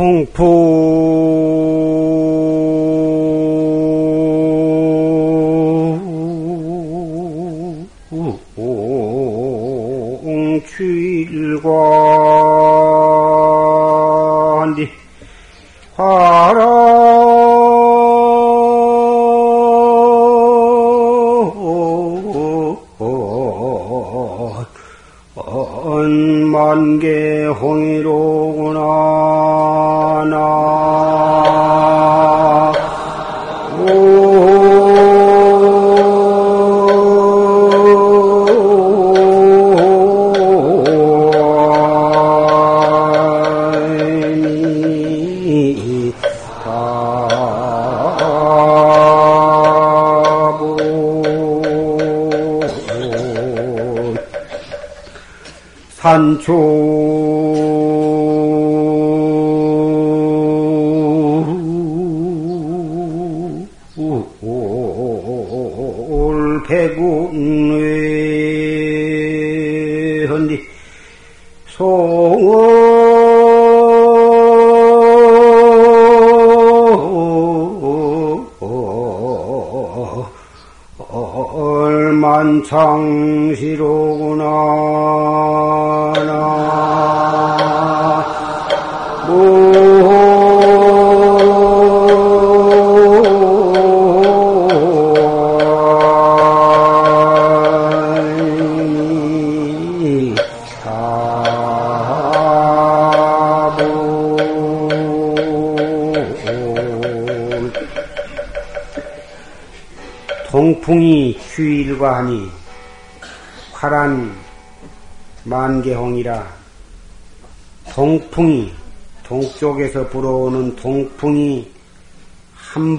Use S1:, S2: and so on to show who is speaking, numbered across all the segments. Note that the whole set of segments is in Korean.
S1: 통풍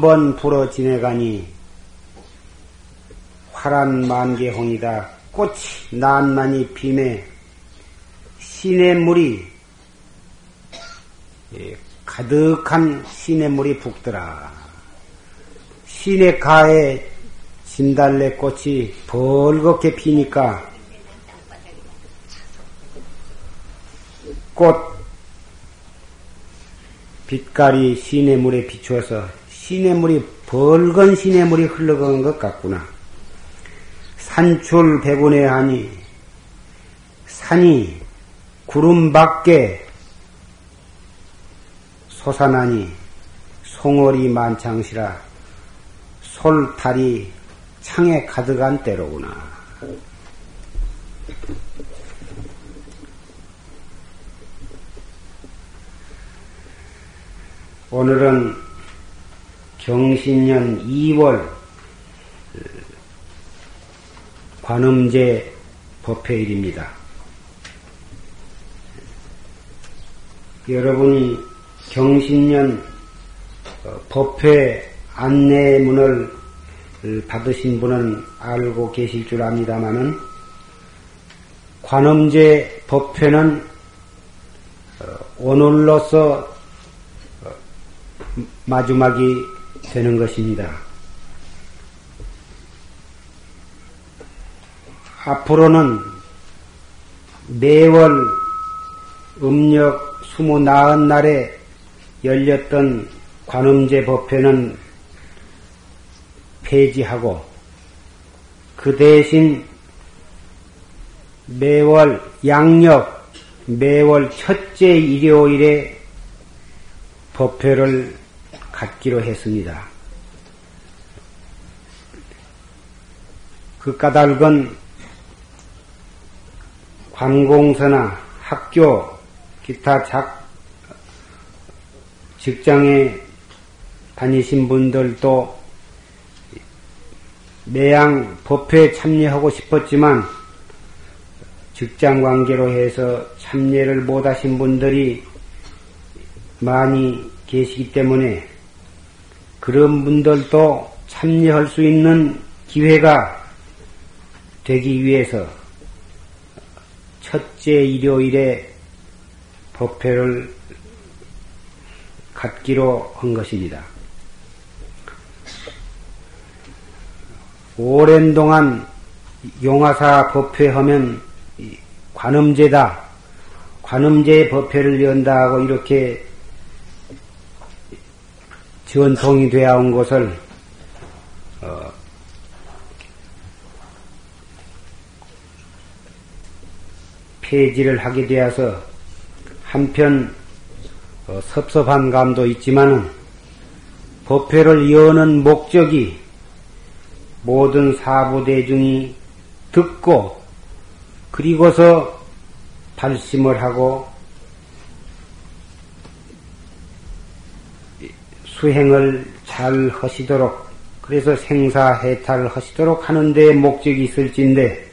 S1: 한번 불어 지내가니 화란 만개홍이다. 꽃이 난만이 피매 시냇 물이 예, 가득한 시냇 물이 붓더라. 시냇 가에 진달래 꽃이 벌겋게 피니까 꽃 빛깔이 시냇 물에 비추어서 시냇물이 벌건 시냇물이 흘러가는 것 같구나. 산출 백운에 하니 산이 구름 밖에 솟아나니 송월이 만창시라 솔탈이 창에 가득한 때로구나. 오늘은 경신년 2월 관음제 법회일입니다. 여러분이 경신년 법회 안내문을 받으신 분은 알고 계실 줄 압니다마는 관음제 법회는 오늘로서 마지막이 되는 것입니다. 앞으로는 매월 음력 스무 나흔 날에 열렸던 관음제 법회는 폐지하고 그 대신 매월 양력 매월 첫째 일요일에 법회를 갖기로 했습니다. 그 까닭은 관공서나 학교, 기타 작, 직장에 다니신 분들도 매양 법회에 참여하고 싶었지만 직장 관계로 해서 참여를 못하신 분들이 많이 계시기 때문에 그런 분들도 참여할 수 있는 기회가 되기 위해서 첫째 일요일에 법회를 갖기로 한 것입니다. 오랜 동안 용화사 법회하면 관음제다. 관음제 법회를 연다 하고 이렇게 전통이 되어 온 것을 어, 폐지를 하게 되어서 한편 어, 섭섭한 감도 있지만은 법회를 여는 목적이 모든 사부대중이 듣고 그리고서 발심을 하고 수행을 잘 하시도록 그래서 생사해탈을 하시도록 하는 데 목적이 있을진데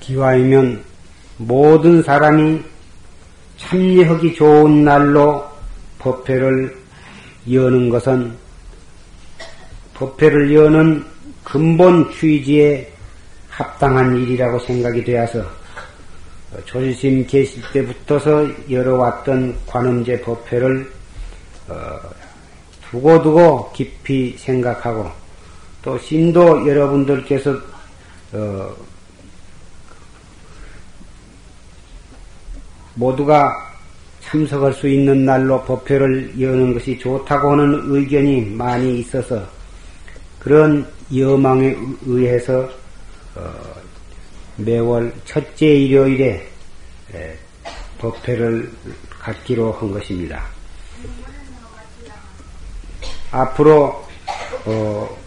S1: 기와이면 모든 사람이 참여하기 좋은 날로 법회를 여는 것은 법회를 여는 근본 취지에 합당한 일이라고 생각이 되어서 조심 계실 때부터서 열어왔던 관음제 법회를 어, 두고두고 깊이 생각하고 또 신도 여러분들께서 어, 모두가 참석할 수 있는 날로 법회를 여는 것이 좋다고 하는 의견이 많이 있어서 그런 여망에 의해서 어, 매월 첫째 일요일에 에, 법회를 갖기로 한 것입니다. 앞으로 어,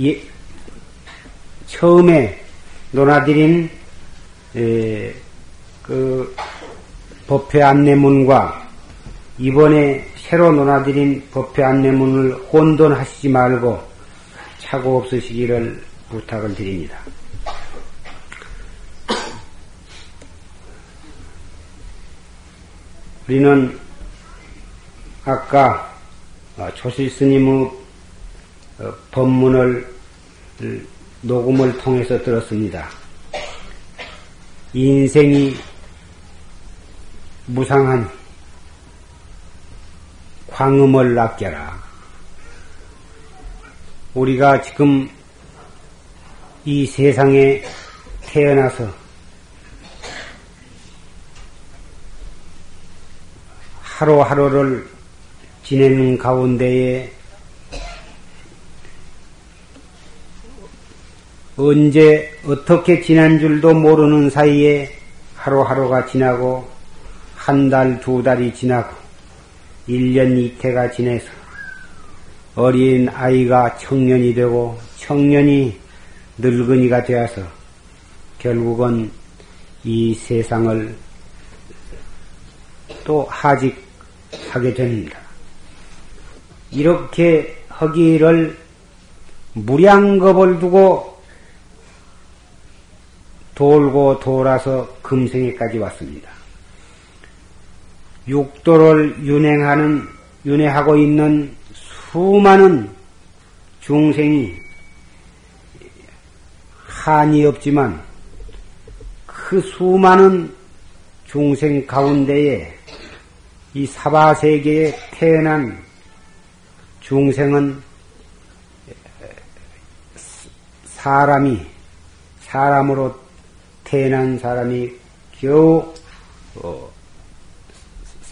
S1: 예, 처음에 논하드린 에, 그 법회 안내문과 이번에 새로 논하드린 법회 안내문을 혼돈하시지 말고 차고 없으시기를 부탁을 드립니다. 우리는 아까 조실 스님의 어, 법문을 녹음을 통해서 들었습니다. 인생이 무상한 광음을 아껴라. 우리가 지금 이 세상에 태어나서 하루하루를 지내는 가운데에 언제 어떻게 지난 줄도 모르는 사이에 하루하루가 지나고 한 달, 두 달이 지나고 1년 이태가 지내서 어린 아이가 청년이 되고 청년이 늙은이가 되어서 결국은 이 세상을 또 하직하게 됩니다. 이렇게 허기를 무량겁을 두고 돌고 돌아서 금생에까지 왔습니다. 육도를 윤행하는, 윤회하고 있는 수많은 중생이 한이 없지만 그 수많은 중생 가운데에 이 사바세계에 태어난 중생은 사람이 사람으로 태어난 사람이 겨우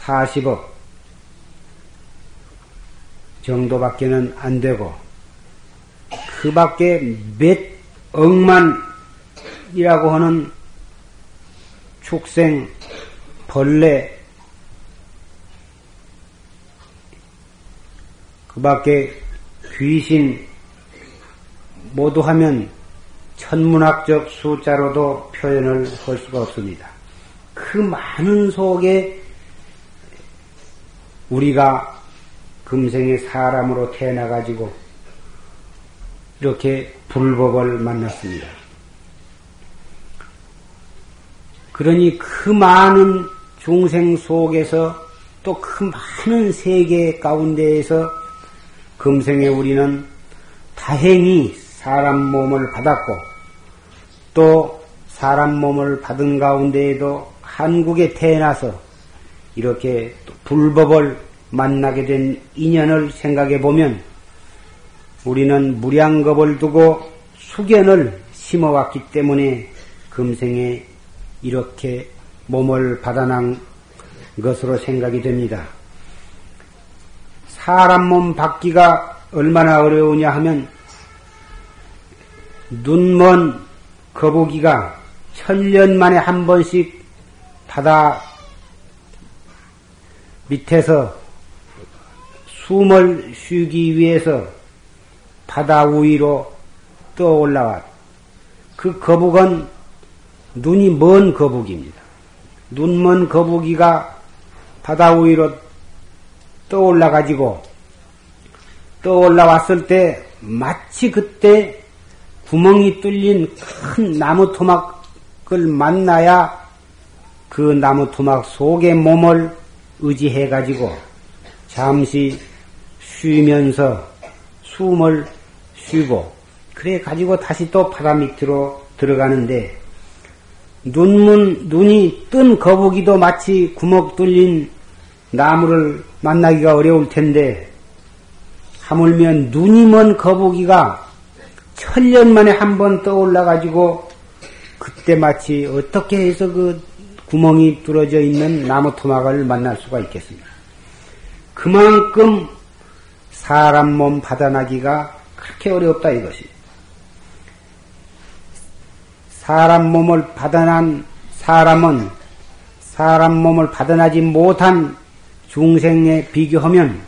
S1: 40억 어, 정도밖에는 안 되고 그 밖에 몇 억만이라고 하는 축생, 벌레, 그 밖에 귀신 모두 하면 천문학적 숫자로도 표현을 할 수가 없습니다. 그 많은 속에 우리가 금생의 사람으로 태어나가지고 이렇게 불법을 만났습니다. 그러니 그 많은 중생 속에서 또 그 많은 세계 가운데에서 금생에 우리는 다행히 사람 몸을 받았고 또 사람 몸을 받은 가운데에도 한국에 태어나서 이렇게 불법을 만나게 된 인연을 생각해 보면 우리는 무량겁을 두고 수견을 심어왔기 때문에 금생에 이렇게 몸을 받아난 것으로 생각이 됩니다. 사람 몸 받기가 얼마나 어려우냐 하면 눈먼 거북이가 천년 만에 한 번씩 바다 밑에서 숨을 쉬기 위해서 바다 위로 떠올라와. 그 거북은 눈이 먼 거북입니다. 눈먼 거북이가 바다 위로 떠올라가지고 떠올라왔을 때 마치 그때 구멍이 뚫린 큰 나무 토막을 만나야 그 나무 토막 속에 몸을 의지해 가지고 잠시 쉬면서 숨을 쉬고 그래 가지고 다시 또 바다 밑으로 들어가는데 눈문 눈이 뜬 거북이도 마치 구멍 뚫린 나무를 만나기가 어려울 텐데 하물며 눈이 먼 거북이가 천년 만에 한 번 떠올라 가지고 그때 마치 어떻게 해서 그 구멍이 뚫어져 있는 나무 토막을 만날 수가 있겠습니까? 그만큼 사람 몸 받아나기가 그렇게 어렵다 이것이. 사람 몸을 받아난 사람은 사람 몸을 받아나지 못한 중생에 비교하면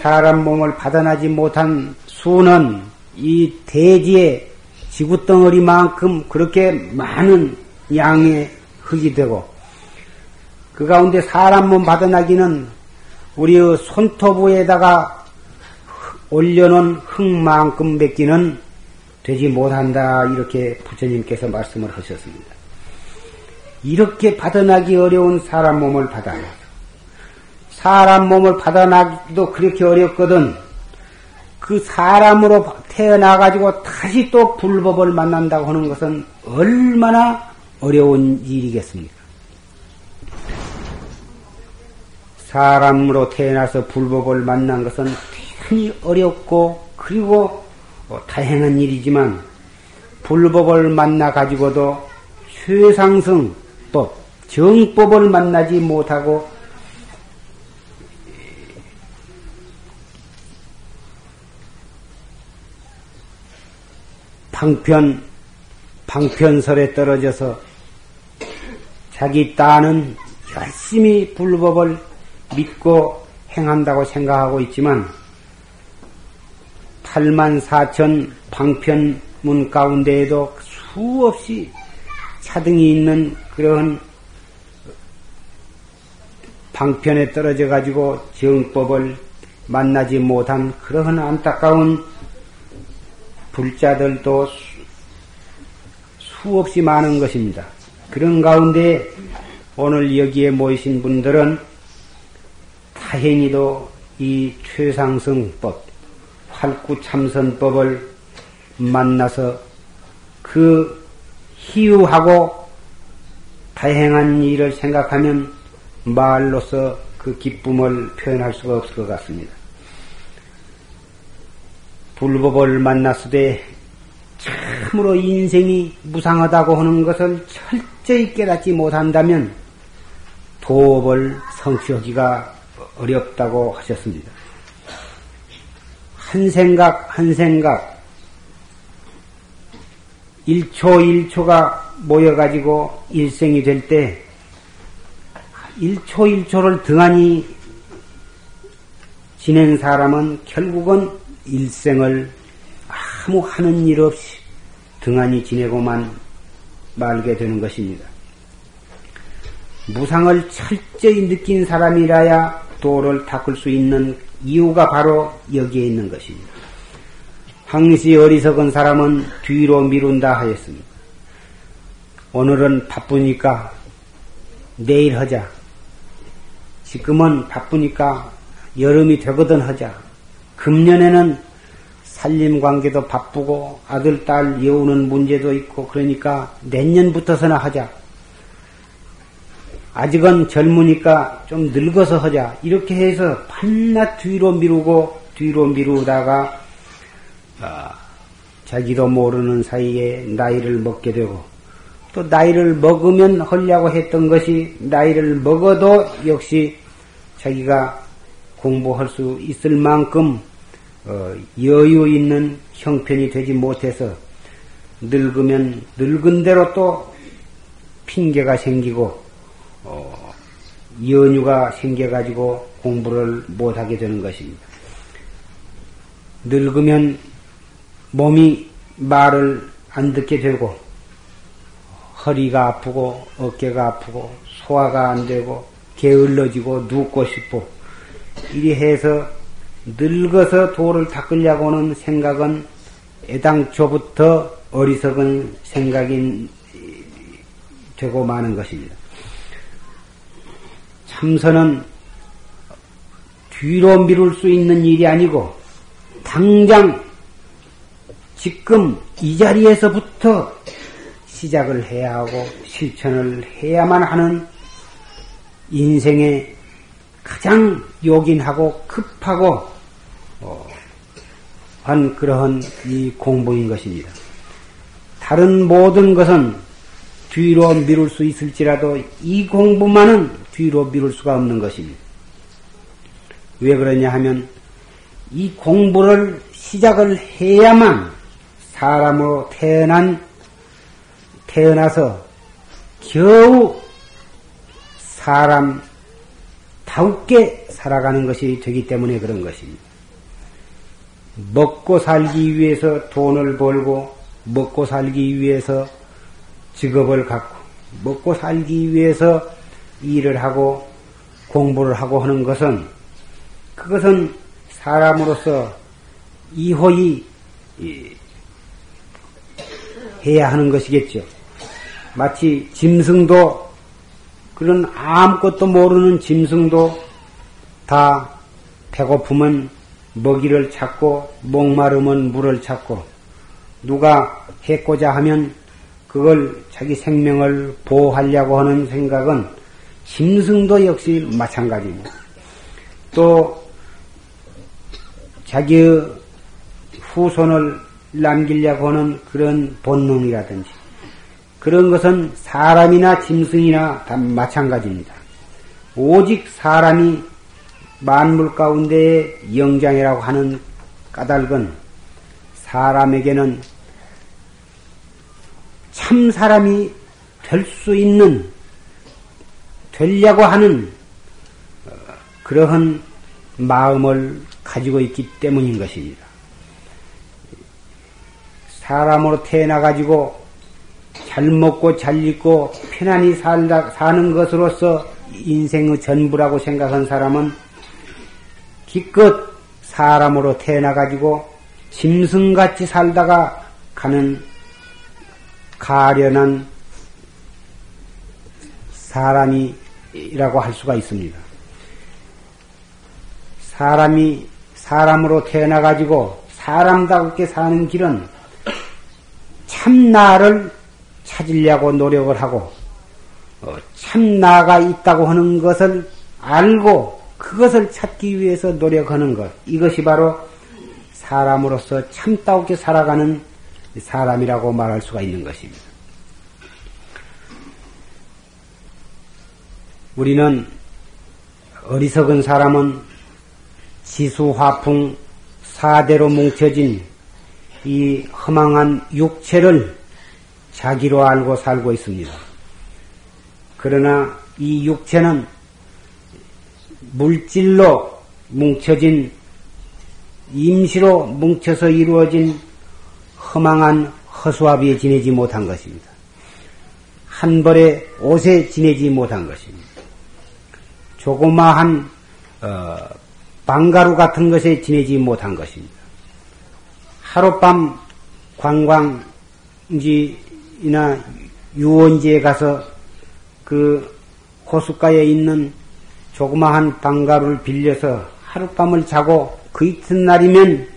S1: 사람 몸을 받아나지 못한 수는 이 대지의 지구 덩어리만큼 그렇게 많은 양의 흙이 되고 그 가운데 사람 몸 받아나기는 우리의 손톱에다가 올려놓은 흙만큼 맺기는 되지 못한다 이렇게 부처님께서 말씀을 하셨습니다. 이렇게 받아나기 어려운 사람 몸을 받아나 사람 몸을 받아나기도 그렇게 어렵거든 그 사람으로 태어나가지고 다시 또 불법을 만난다고 하는 것은 얼마나 어려운 일이겠습니까? 사람으로 태어나서 불법을 만난 것은 대단히 어렵고 그리고 뭐 다행한 일이지만 불법을 만나 가지고도 최상승법, 정법을 만나지 못하고 방편, 방편설에 떨어져서 자기 딴은 열심히 불법을 믿고 행한다고 생각하고 있지만 8만 4천 방편문 가운데에도 수없이 차등이 있는 그런 방편에 떨어져 가지고 정법을 만나지 못한 그러한 안타까운 불자들도 수 없이 많은 것입니다. 그런 가운데 오늘 여기에 모이신 분들은 다행히도 이 최상승법, 활구참선법을 만나서 그 희유하고 다행한 일을 생각하면 말로서 그 기쁨을 표현할 수가 없을 것 같습니다. 불법을 만났을 참으로 인생이 무상하다고 하는 것을 철저히 깨닫지 못한다면 도업을 성취하기가 어렵다고 하셨습니다. 한 생각 한 생각 1초 1초가 모여가지고 일생이 될 때 1초 1초를 등한히 지낸 사람은 결국은 일생을 아무 하는 일 없이 등한히 지내고만 말게 되는 것입니다. 무상을 철저히 느낀 사람이라야 도를 닦을 수 있는 이유가 바로 여기에 있는 것입니다. 항시 어리석은 사람은 뒤로 미룬다 하였습니다. 오늘은 바쁘니까 내일 하자. 지금은 바쁘니까 여름이 되거든 하자. 금년에는 살림 관계도 바쁘고 아들, 딸 예우는 문제도 있고 그러니까 내년부터서나 하자. 아직은 젊으니까 좀 늙어서 하자. 이렇게 해서 반낮 뒤로 미루고 뒤로 미루다가 아, 자기도 모르는 사이에 나이를 먹게 되고 또 나이를 먹으면 하려고 했던 것이 나이를 먹어도 역시 자기가 공부할 수 있을 만큼 어, 여유 있는 형편이 되지 못해서 늙으면 늙은 대로 또 핑계가 생기고 어, 연유가 생겨가지고 공부를 못하게 되는 것입니다. 늙으면 몸이 말을 안 듣게 되고 허리가 아프고 어깨가 아프고 소화가 안 되고 게을러지고 눕고 싶고 이리 해서 늙어서 도를 닦으려고는 생각은 애당초부터 어리석은 생각이 되고 마는 것입니다. 참선은 뒤로 미룰 수 있는 일이 아니고 당장 지금 이 자리에서부터 시작을 해야 하고 실천을 해야만 하는 인생의 가장 요긴하고 급하고 어, 한 그러한 이 공부인 것입니다. 다른 모든 것은 뒤로 미룰 수 있을지라도 이 공부만은 뒤로 미룰 수가 없는 것입니다. 왜 그러냐 하면 이 공부를 시작을 해야만 사람으로 태어난 태어나서 겨우 사람 다우게 살아가는 것이 되기 때문에 그런 것입니다. 먹고 살기 위해서 돈을 벌고 먹고 살기 위해서 직업을 갖고 먹고 살기 위해서 일을 하고 공부를 하고 하는 것은 그것은 사람으로서 이호이 해야 하는 것이겠죠. 마치 짐승도 그런 아무것도 모르는 짐승도 다 배고프면 먹이를 찾고 목마르면 물을 찾고 누가 해고자 하면 그걸 자기 생명을 보호하려고 하는 생각은 짐승도 역시 마찬가지입니다. 또 자기의 후손을 남기려고 하는 그런 본능이라든지 그런 것은 사람이나 짐승이나 다 마찬가지입니다. 오직 사람이 만물 가운데의 영장이라고 하는 까닭은 사람에게는 참 사람이 될 수 있는 되려고 하는 어, 그러한 마음을 가지고 있기 때문인 것입니다. 사람으로 태어나가지고 잘 먹고 잘 입고 편안히 살다, 사는 것으로서 인생의 전부라고 생각한 사람은 기껏 사람으로 태어나가지고 짐승같이 살다가 가는 가련한 사람이라고 할 수가 있습니다. 사람이 사람으로 태어나가지고 사람답게 사는 길은 참나를 찾으려고 노력을 하고 어, 참나가 있다고 하는 것을 알고 그것을 찾기 위해서 노력하는 것 이것이 바로 사람으로서 참다우게 살아가는 사람이라고 말할 수가 있는 것입니다. 우리는 어리석은 사람은 지수화풍 사대로 뭉쳐진 이 허망한 육체를 자기로 알고 살고 있습니다. 그러나 이 육체는 물질로 뭉쳐진 임시로 뭉쳐서 이루어진 허망한 허수아비에 지내지 못한 것입니다. 한 벌의 옷에 지내지 못한 것입니다. 조그마한 어, 방가루 같은 것에 지내지 못한 것입니다. 하룻밤 관광지나 유원지에 가서 그 호숫가에 있는 조그마한 방가루를 빌려서 하룻밤을 자고 그 이튿날이면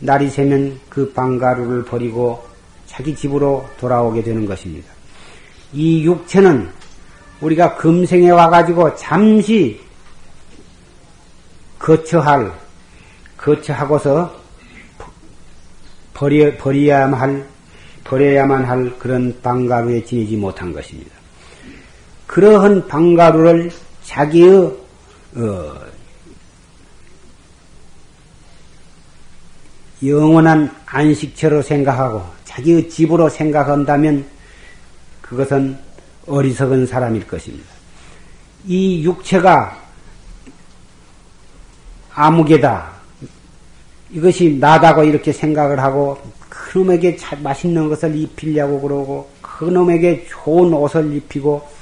S1: 날이 새면 그 방가루를 버리고 자기 집으로 돌아오게 되는 것입니다. 이 육체는 우리가 금생에 와가지고 잠시 거처할, 거처하고서 버려, 버려야만 할, 버려야만 할 그런 방가루에 지내지 못한 것입니다. 그러한 방가루를 자기의 어, 영원한 안식처로 생각하고 자기의 집으로 생각한다면 그것은 어리석은 사람일 것입니다. 이 육체가 아무개다. 이것이 나다고 이렇게 생각을 하고 그놈에게 맛있는 것을 입히려고 그러고 그놈에게 좋은 옷을 입히고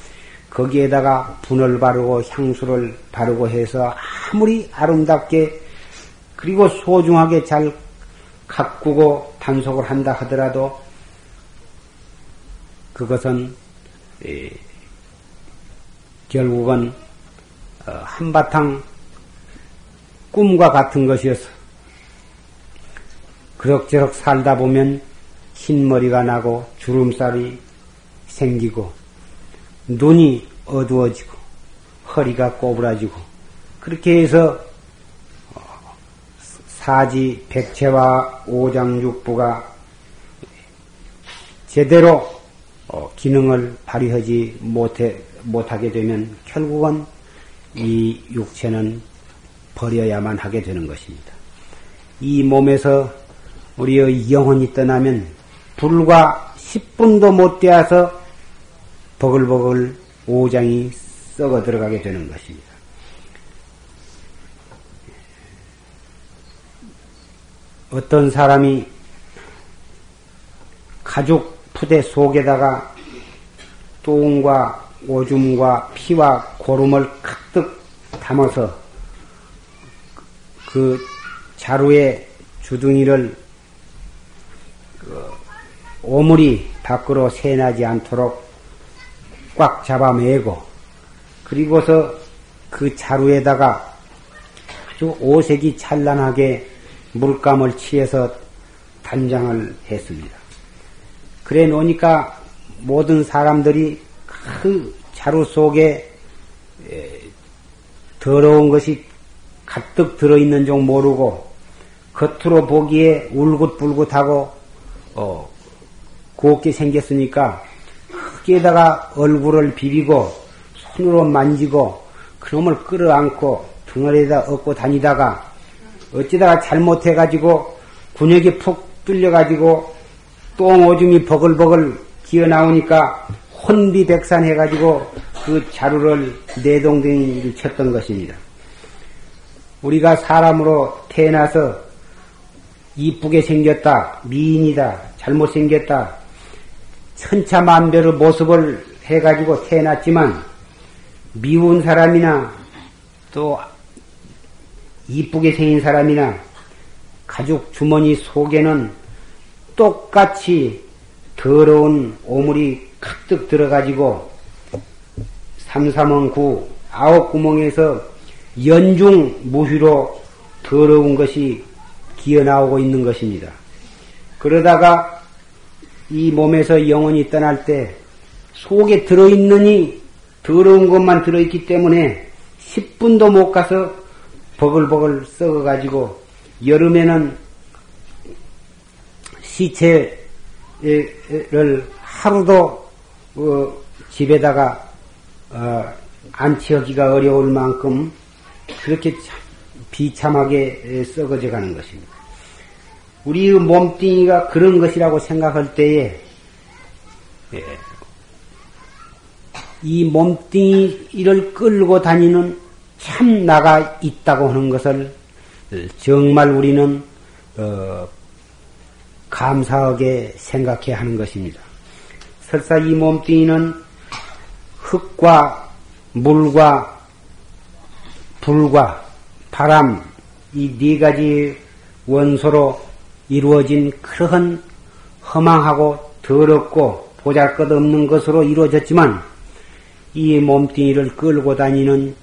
S1: 거기에다가 분을 바르고 향수를 바르고 해서 아무리 아름답게 그리고 소중하게 잘 가꾸고 단속을 한다 하더라도 그것은 결국은 어, 한바탕 꿈과 같은 것이어서 그럭저럭 살다 보면 흰머리가 나고 주름살이 생기고 눈이 어두워지고 허리가 꼬부라지고 그렇게 해서 어, 사지 백체와 오장육부가 제대로 어, 기능을 발휘하지 못해 못하게 되면 결국은 이 육체는 버려야만 하게 되는 것입니다. 이 몸에서 우리의 영혼이 떠나면 불과 10분도 못 되어서 버글버글 오장이 썩어 들어가게 되는 것입니다. 어떤 사람이 가죽 푸대 속에다가 똥과 오줌과 피와 고름을 가득 담아서 그 자루의 주둥이를 그 오물이 밖으로 새나지 않도록 꽉 잡아매고 그리고서 그 자루에다가 아주 오색이 찬란하게 물감을 칠해서 단장을 했습니다. 그래 놓으니까 모든 사람들이 그 자루 속에 더러운 것이 가득 들어있는 줄 모르고 겉으로 보기에 울긋불긋하고 어, 곱게 생겼으니까 흙에다가 얼굴을 비비고 손으로 만지고 그놈을 끌어안고 등어리에다 업고 다니다가 어찌다가 잘못해가지고 군역이 푹 뚫려가지고 똥 오줌이 버글버글 기어 나오니까 혼비백산 해가지고 그 자루를 내동댕이를 쳤던 것입니다. 우리가 사람으로 태어나서 이쁘게 생겼다, 미인이다, 잘못생겼다, 천차만별의 모습을 해가지고 태어났지만 미운 사람이나 또 이쁘게 생긴 사람이나 가죽 주머니 속에는 똑같이 더러운 오물이 가득 들어가지고 삼삼원 구 아홉 구멍에서 연중 무휘로 더러운 것이 기어 나오고 있는 것입니다. 그러다가 이 몸에서 영혼이 떠날 때 속에 들어있느니 더러운 것만 들어있기 때문에 10분도 못 가서 버글버글 썩어가지고 여름에는 시체를 하루도 어 집에다가 어 안치하기가 어려울 만큼 그렇게 비참하게 썩어져 가는 것입니다. 우리의 몸뚱이가 그런 것이라고 생각할 때에 예, 이 몸뚱이를 끌고 다니는 참 나가 있다고 하는 것을 정말 우리는 어, 감사하게 생각해야 하는 것입니다. 설사 이 몸뚱이는 흙과 물과 불과 바람 이 네 가지 원소로 이루어진 그러한 허망하고 더럽고 보잘것없는 것으로 이루어졌지만 이 몸뚱이를 끌고 다니는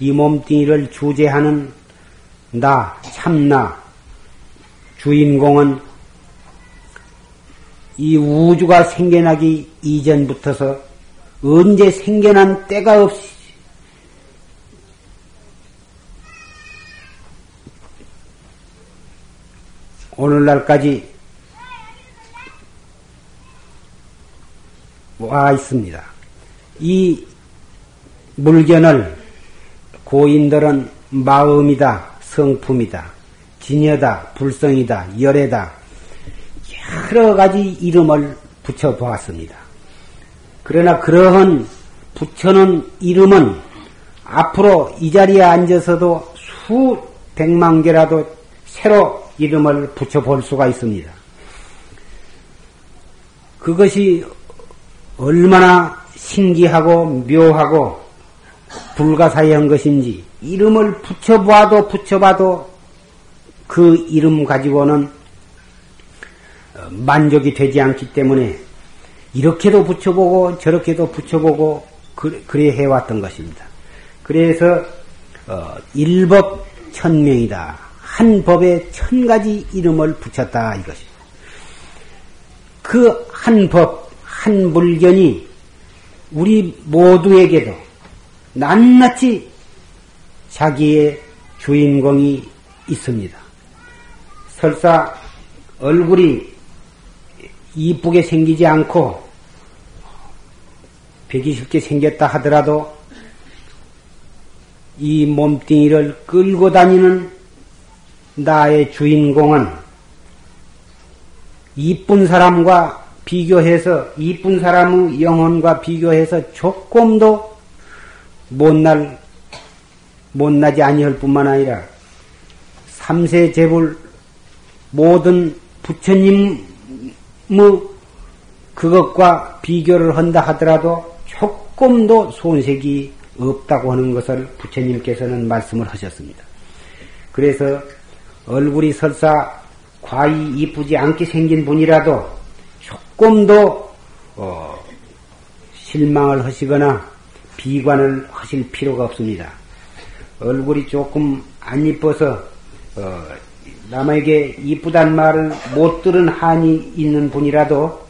S1: 이 몸뚱이를 주재하는 나 참나 주인공은 이 우주가 생겨나기 이전부터서 언제 생겨난 때가 없이 오늘날까지 와 있습니다. 이 물견을 고인들은 마음이다, 성품이다, 진여다, 불성이다, 열애다, 여러 가지 이름을 붙여보았습니다. 그러나 그러한 붙여놓은 이름은 앞으로 이 자리에 앉아서도 수 백만 개라도 새로 이름을 붙여볼 수가 있습니다. 그것이 얼마나 신기하고 묘하고 불가사의한 것인지 이름을 붙여봐도 붙여봐도 그 이름 가지고는 만족이 되지 않기 때문에 이렇게도 붙여보고 저렇게도 붙여보고 그래 해왔던 것입니다. 그래서 어, 일법 천명이다. 한 법에 천 가지 이름을 붙였다 이것입니다. 그 한 법, 한 물견이 우리 모두에게도 낱낱이 자기의 주인공이 있습니다. 설사 얼굴이 이쁘게 생기지 않고 배기 쉽게 생겼다 하더라도 이 몸뚱이를 끌고 다니는 나의 주인공은 이쁜 사람과 비교해서 이쁜 사람의 영혼과 비교해서 조금도 못날 못나지 아니할 뿐만 아니라 삼세 제불 모든 부처님의 그것과 비교를 한다 하더라도 조금도 손색이 없다고 하는 것을 부처님께서는 말씀을 하셨습니다. 그래서 얼굴이 설사 과히 이쁘지 않게 생긴 분이라도 조금도 어, 실망을 하시거나 비관을 하실 필요가 없습니다. 얼굴이 조금 안 이뻐서 어, 남에게 이쁘단 말을 못 들은 한이 있는 분이라도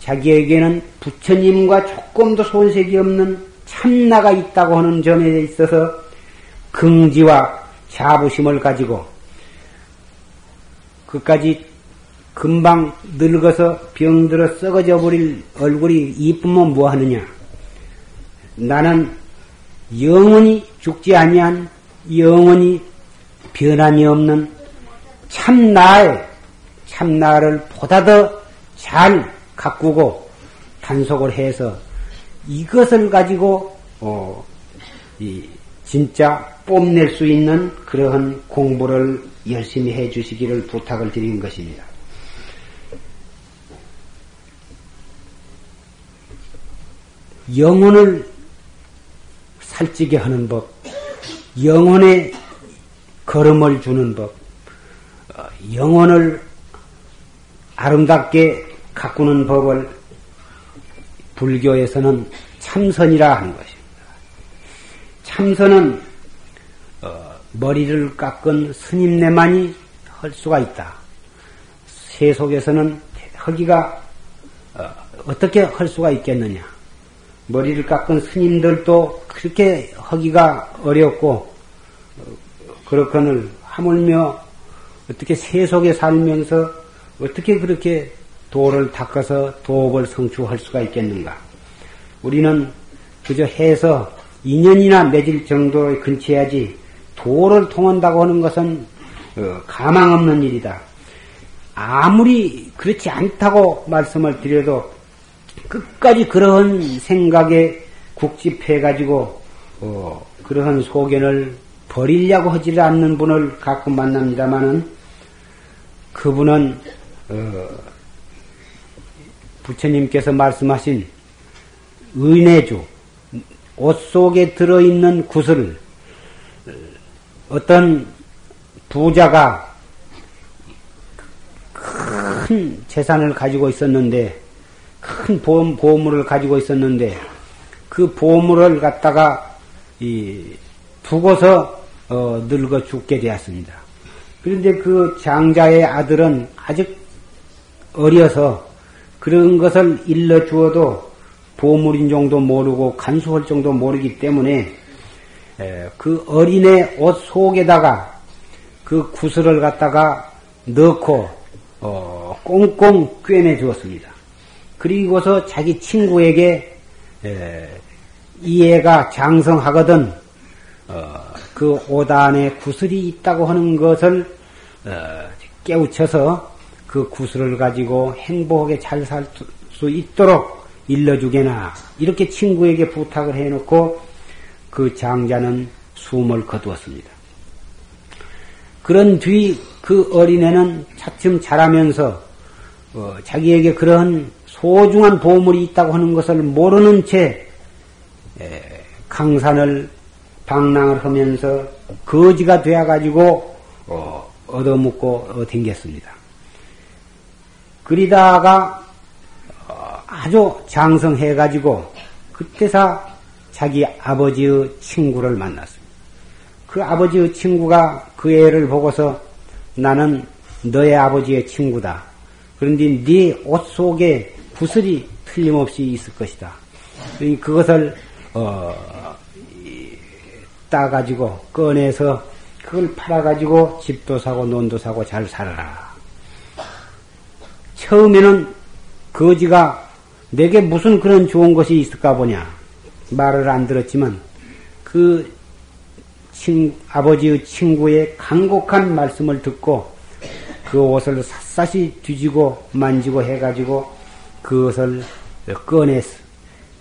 S1: 자기에게는 부처님과 조금도 손색이 없는 참나가 있다고 하는 점에 있어서 긍지와 자부심을 가지고 그까지 금방 늙어서 병들어 썩어져 버릴 얼굴이 이쁘면 뭐 하느냐? 나는 영원히 죽지 아니한 영원히 변함이 없는 참 나의 참 나를 보다 더 잘 가꾸고 단속을 해서 이것을 가지고 어, 이 진짜 뽐낼 수 있는 그러한 공부를 열심히 해 주시기를 부탁을 드린 것입니다. 영혼을 살찌게 하는 법, 영혼의 걸음을 주는 법, 어, 영혼을 아름답게 가꾸는 법을 불교에서는 참선이라 하는 것입니다. 참선은 어, 머리를 깎은 스님네만이 할 수가 있다. 세속에서는 하기가 어, 어떻게 할 수가 있겠느냐? 머리를 깎은 스님들도 그렇게 하기가 어렵고 어, 그렇거늘 하물며 어떻게 세속에 살면서 어떻게 그렇게 도를 닦아서 도업을 성취할 수가 있겠는가? 우리는 그저 해서 2년이나 맺을 정도의 근처야지 도를 통한다고 하는 것은 어, 가망 없는 일이다. 아무리 그렇지 않다고 말씀을 드려도 끝까지 그러한 생각에 국집해가지고 어, 그러한 소견을 버리려고 하지 않는 분을 가끔 만납니다마는 그분은 어, 부처님께서 말씀하신 은혜주 옷 속에 들어있는 구슬 어떤 부자가 큰 재산을 가지고 있었는데 큰 보험, 보물을 가지고 있었는데 그 보물을 갖다가 이 두고서 어, 늙어 죽게 되었습니다. 그런데 그 장자의 아들은 아직 어려서 그런 것을 일러 주어도 보물인 정도 모르고 간수할 정도 모르기 때문에 그 어린애 옷 속에다가 그 구슬을 갖다가 넣고 어, 꽁꽁 꿰매 주었습니다. 그리고서 자기 친구에게 이 애가 장성하거든 어, 그 오단에 구슬이 있다고 하는 것을 어, 깨우쳐서 그 구슬을 가지고 행복하게 잘 살 수 있도록 일러주게나 이렇게 친구에게 부탁을 해놓고 그 장자는 숨을 거두었습니다. 그런 뒤 그 어린애는 차츰 자라면서 어, 자기에게 그런 소중한 보물이 있다고 하는 것을 모르는 채 에, 강산을 방랑을 하면서 거지가 되어가지고 어, 얻어먹고 어, 댕겼습니다. 그리다가 어, 아주 장성해가지고 그때사 자기 아버지의 친구를 만났습니다. 그 아버지의 친구가 그 애를 보고서 나는 너의 아버지의 친구다. 그런데 네 옷 속에 구슬이 틀림없이 있을 것이다. 그것을 어, 따가지고 꺼내서 그걸 팔아가지고 집도 사고 논도 사고 잘 살아라. 처음에는 거지가 내게 무슨 그런 좋은 것이 있을까 보냐 말을 안 들었지만 그 친, 아버지의 친구의 간곡한 말씀을 듣고 그 옷을 샅샅이 뒤지고 만지고 해가지고 그것을 꺼냈어.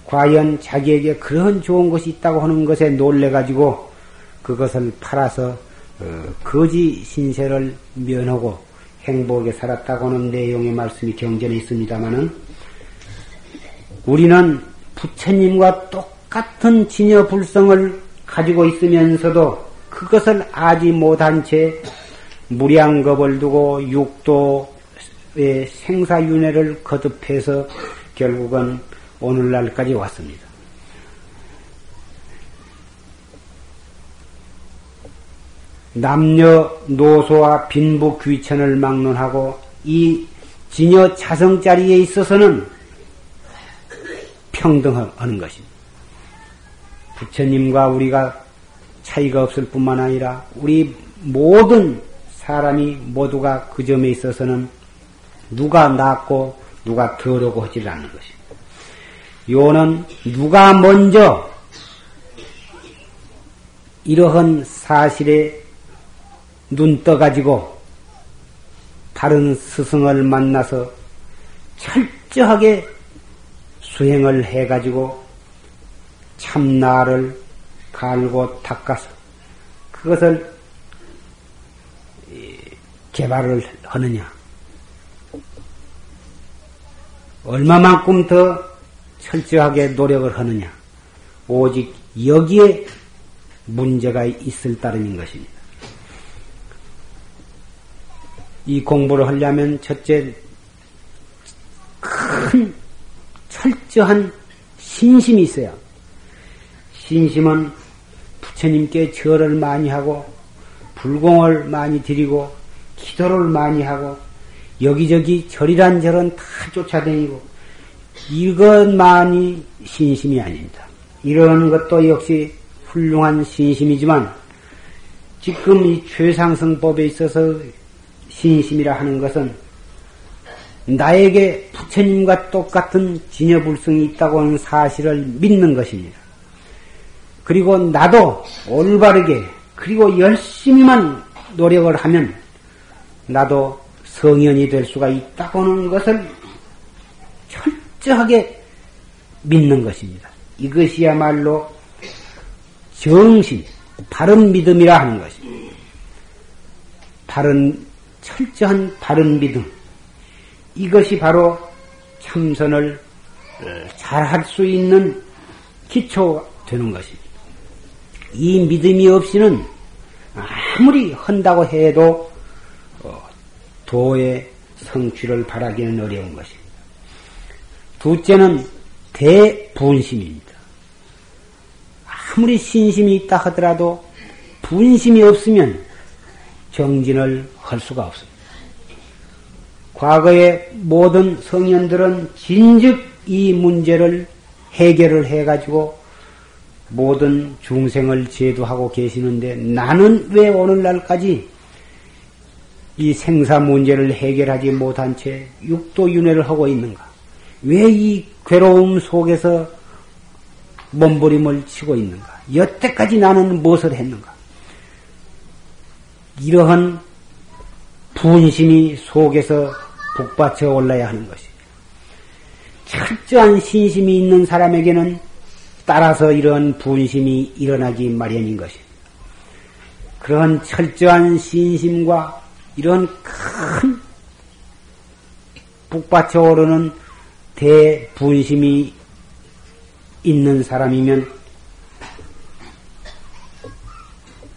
S1: 과연 자기에게 그런 좋은 것이 있다고 하는 것에 놀래가지고 그것을 팔아서 어, 거지 신세를 면하고 행복하게 살았다고 하는 내용의 말씀이 경전에 있습니다마는 우리는 부처님과 똑 같은 진여 불성을 가지고 있으면서도 그것을 아지 못한 채 무량겁을 두고 육도의 생사윤회를 거듭해서 결국은 오늘날까지 왔습니다. 남녀 노소와 빈부 귀천을 막론하고 이 진여 자성 자리에 있어서는 평등하는 것입니다. 부처님과 우리가 차이가 없을 뿐만 아니라 우리 모든 사람이 모두가 그 점에 있어서는 누가 낫고 누가 더러고 하지 않는 것입니다. 요는 누가 먼저 이러한 사실에 눈 떠가지고 다른 스승을 만나서 철저하게 수행을 해가지고 참나를 갈고 닦아서 그것을 개발을 하느냐. 얼마만큼 더 철저하게 노력을 하느냐. 오직 여기에 문제가 있을 따름인 것입니다. 이 공부를 하려면 첫째 큰 철저한 신심이 있어야 신심은 부처님께 절을 많이 하고 불공을 많이 드리고 기도를 많이 하고 여기저기 절이란 절은 다 쫓아다니고 이것만이 신심이 아닙니다. 이런 것도 역시 훌륭한 신심이지만 지금 이 최상승법에 있어서 신심이라 하는 것은 나에게 부처님과 똑같은 진여불성이 있다고 하는 사실을 믿는 것입니다. 그리고 나도 올바르게 그리고 열심히만 노력을 하면 나도 성현이 될 수가 있다고 하는 것을 철저하게 믿는 것입니다. 이것이야말로 정신, 바른 믿음이라 하는 것입니다. 바른, 철저한 바른 믿음. 이것이 바로 참선을 잘 할 수 있는 기초 되는 것입니다. 이 믿음이 없이는 아무리 한다고 해도 어, 도의 성취를 바라기는 어려운 것입니다. 둘째는 대분심입니다. 아무리 신심이 있다 하더라도 분심이 없으면 정진을 할 수가 없습니다. 과거의 모든 성현들은 진즉 이 문제를 해결을 해가지고 모든 중생을 제도하고 계시는데 나는 왜 오늘날까지 이 생사 문제를 해결하지 못한 채 육도 윤회를 하고 있는가? 왜 이 괴로움 속에서 몸부림을 치고 있는가? 여태까지 나는 무엇을 했는가? 이러한 분심이 속에서 북받쳐 올라야 하는 것이. 철저한 신심이 있는 사람에게는 따라서 이런 분심이 일어나기 마련인 것입니다. 그런 철저한 신심과 이런 큰 북받쳐 오르는 대분심이 있는 사람이면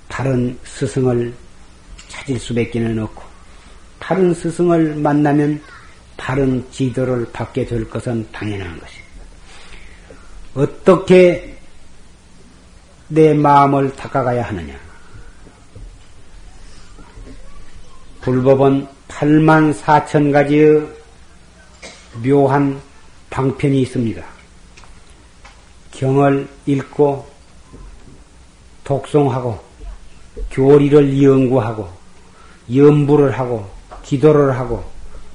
S1: 다른 스승을 찾을 수밖에 는 없고 다른 스승을 만나면 다른 지도를 받게 될 것은 당연한 것입니다. 어떻게 내 마음을 닦아가야 하느냐? 불법은 8만 4천 가지의 묘한 방편이 있습니다. 경을 읽고 독송하고 교리를 연구하고 연부를 하고 기도를 하고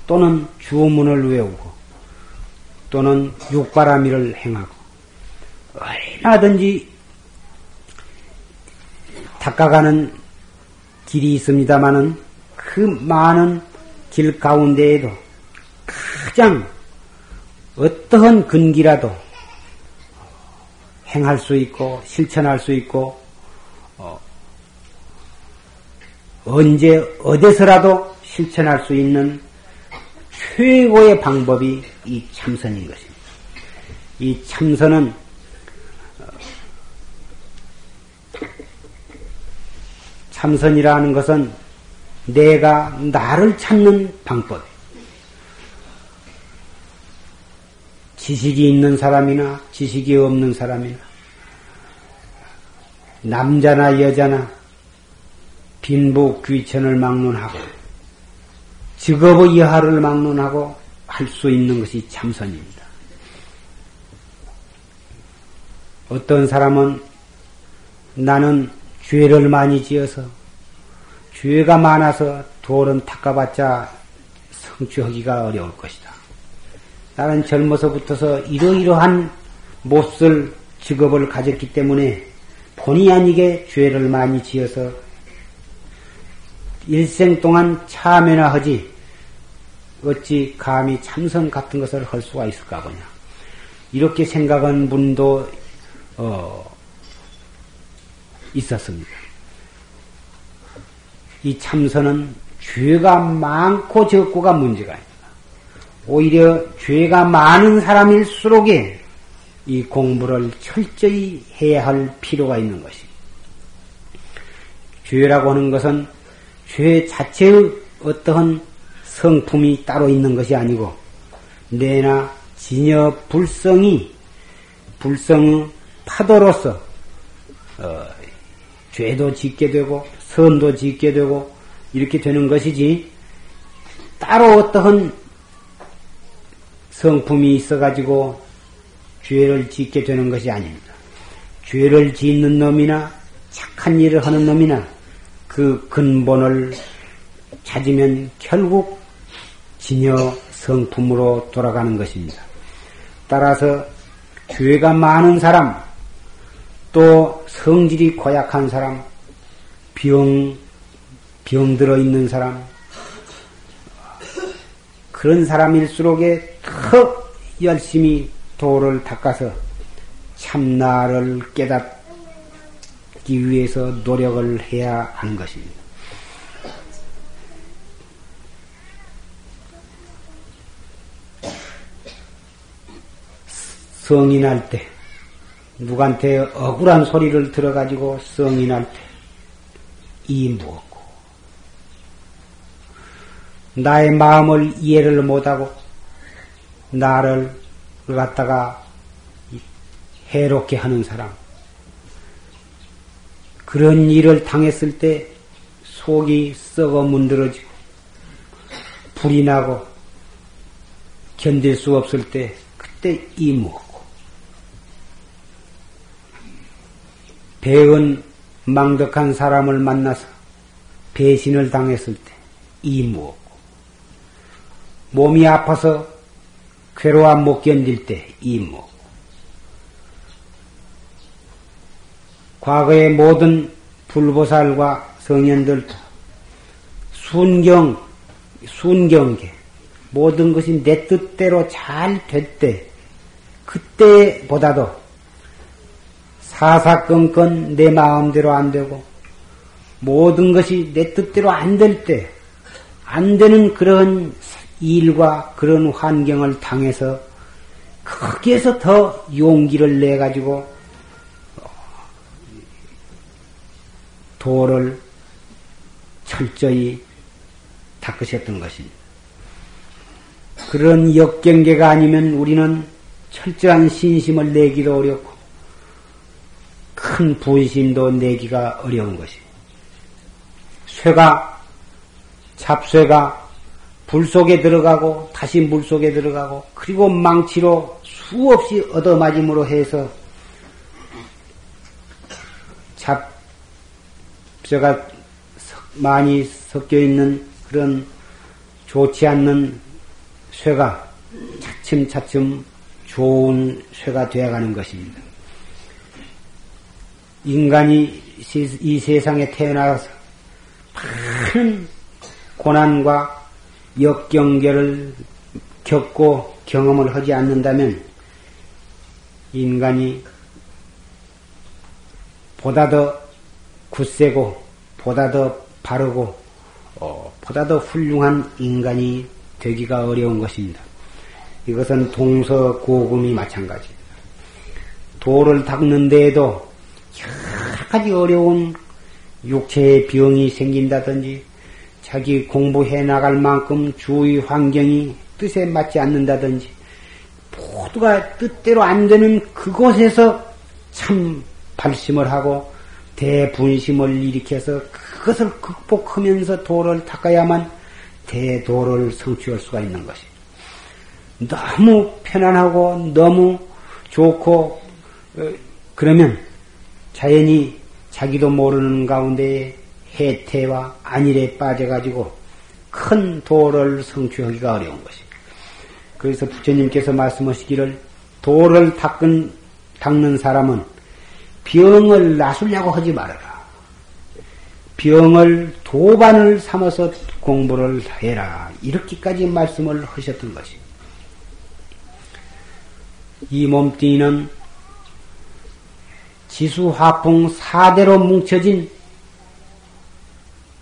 S1: 또는 주문을 외우고 또는 육바라미를 행하고 얼마든지 닦아가는 길이 있습니다마는 그 많은 길 가운데에도 가장 어떠한 근기라도 행할 수 있고 실천할 수 있고 어, 언제 어디서라도 실천할 수 있는 최고의 방법이 이 참선인 것입니다. 이 참선은 참선이라는 것은 내가 나를 찾는 방법. 지식이 있는 사람이나 지식이 없는 사람이나 남자나 여자나 빈부 귀천을 막론하고 직업의 여하를 막론하고 할 수 있는 것이 참선입니다. 어떤 사람은 나는 죄를 많이 지어서 죄가 많아서 돌은 닦아봤자 성취하기가 어려울 것이다. 나는 젊어서부터서 이러이러한 못쓸 직업을 가졌기 때문에 본의 아니게 죄를 많이 지어서 일생 동안 참여나 하지 어찌 감히 참선 같은 것을 할 수가 있을까 보냐. 이렇게 생각한 분도 어, 있었습니다. 이 참선은 죄가 많고 적고가 문제가 아니다. 오히려 죄가 많은 사람일수록에 이 공부를 철저히 해야 할 필요가 있는 것이. 죄라고 하는 것은 죄 자체의 어떠한 성품이 따로 있는 것이 아니고 내나 진여 불성이 불성의 파도로서 어, 죄도 짓게 되고 선도 짓게 되고 이렇게 되는 것이지 따로 어떠한 성품이 있어가지고 죄를 짓게 되는 것이 아닙니다. 죄를 짓는 놈이나 착한 일을 하는 놈이나 그 근본을 찾으면 결국 진여 성품으로 돌아가는 것입니다. 따라서 죄가 많은 사람, 또 성질이 고약한 사람, 병, 병 들어 있는 사람, 그런 사람일수록에 더 열심히 도를 닦아서 참나를 깨닫기 위해서 노력을 해야 하는 것입니다. 성인할 때, 누구한테 억울한 소리를 들어가지고 성인할 때, 이 무엇고, 나의 마음을 이해를 못하고, 나를 갖다가 해롭게 하는 사람. 그런 일을 당했을 때 속이 썩어 문드러지고 불이 나고 견딜 수 없을 때 그때 이무었고 배은 망덕한 사람을 만나서 배신을 당했을 때 이무었고 몸이 아파서 괴로움 못 견딜 때 이무. 과거의 모든 불보살과 성현들도 순경 순경계 모든 것이 내 뜻대로 잘 됐대 그때보다도 사사건건 내 마음대로 안 되고 모든 것이 내 뜻대로 안 될 때, 안 되는 그런 일과 그런 환경을 당해서 거기에서 더 용기를 내 가지고 도를 철저히 닦으셨던 것입니다. 그런 역경계가 아니면 우리는 철저한 신심을 내기도 어렵고 큰 분심도 내기가 어려운 것입니다. 쇠가 잡쇠가 불 속에 들어가고 다시 물 속에 들어가고 그리고 망치로 수없이 얻어맞음으로 해서 잡쇠가 많이 섞여 있는 그런 좋지 않는 쇠가 차츰차츰 좋은 쇠가 되어가는 것입니다. 인간이 이 세상에 태어나서 많은 고난과 역경계를 겪고 경험을 하지 않는다면 인간이 보다 더 굳세고 보다 더 바르고 어, 보다 더 훌륭한 인간이 되기가 어려운 것입니다. 이것은 동서고금이 마찬가지입니다. 도를 닦는 데에도 여러 가지 어려운 육체의 병이 생긴다든지 자기 공부해 나갈 만큼 주위 환경이 뜻에 맞지 않는다든지 모두가 뜻대로 안 되는 그곳에서 참 발심을 하고 대분심을 일으켜서 그것을 극복하면서 도를 닦아야만 대도를 성취할 수가 있는 것이. 너무 편안하고 너무 좋고 어, 그러면 자연히 자기도 모르는 가운데 해태와 안일에 빠져가지고 큰 도를 성취하기가 어려운 것이. 그래서 부처님께서 말씀하시기를 도를 닦은, 닦는 사람은 병을 나술려고 하지 말아라. 병을 도반을 삼아서 공부를 해라. 이렇게까지 말씀을 하셨던 것이. 이 몸뚱이는 지수화풍 사대로 뭉쳐진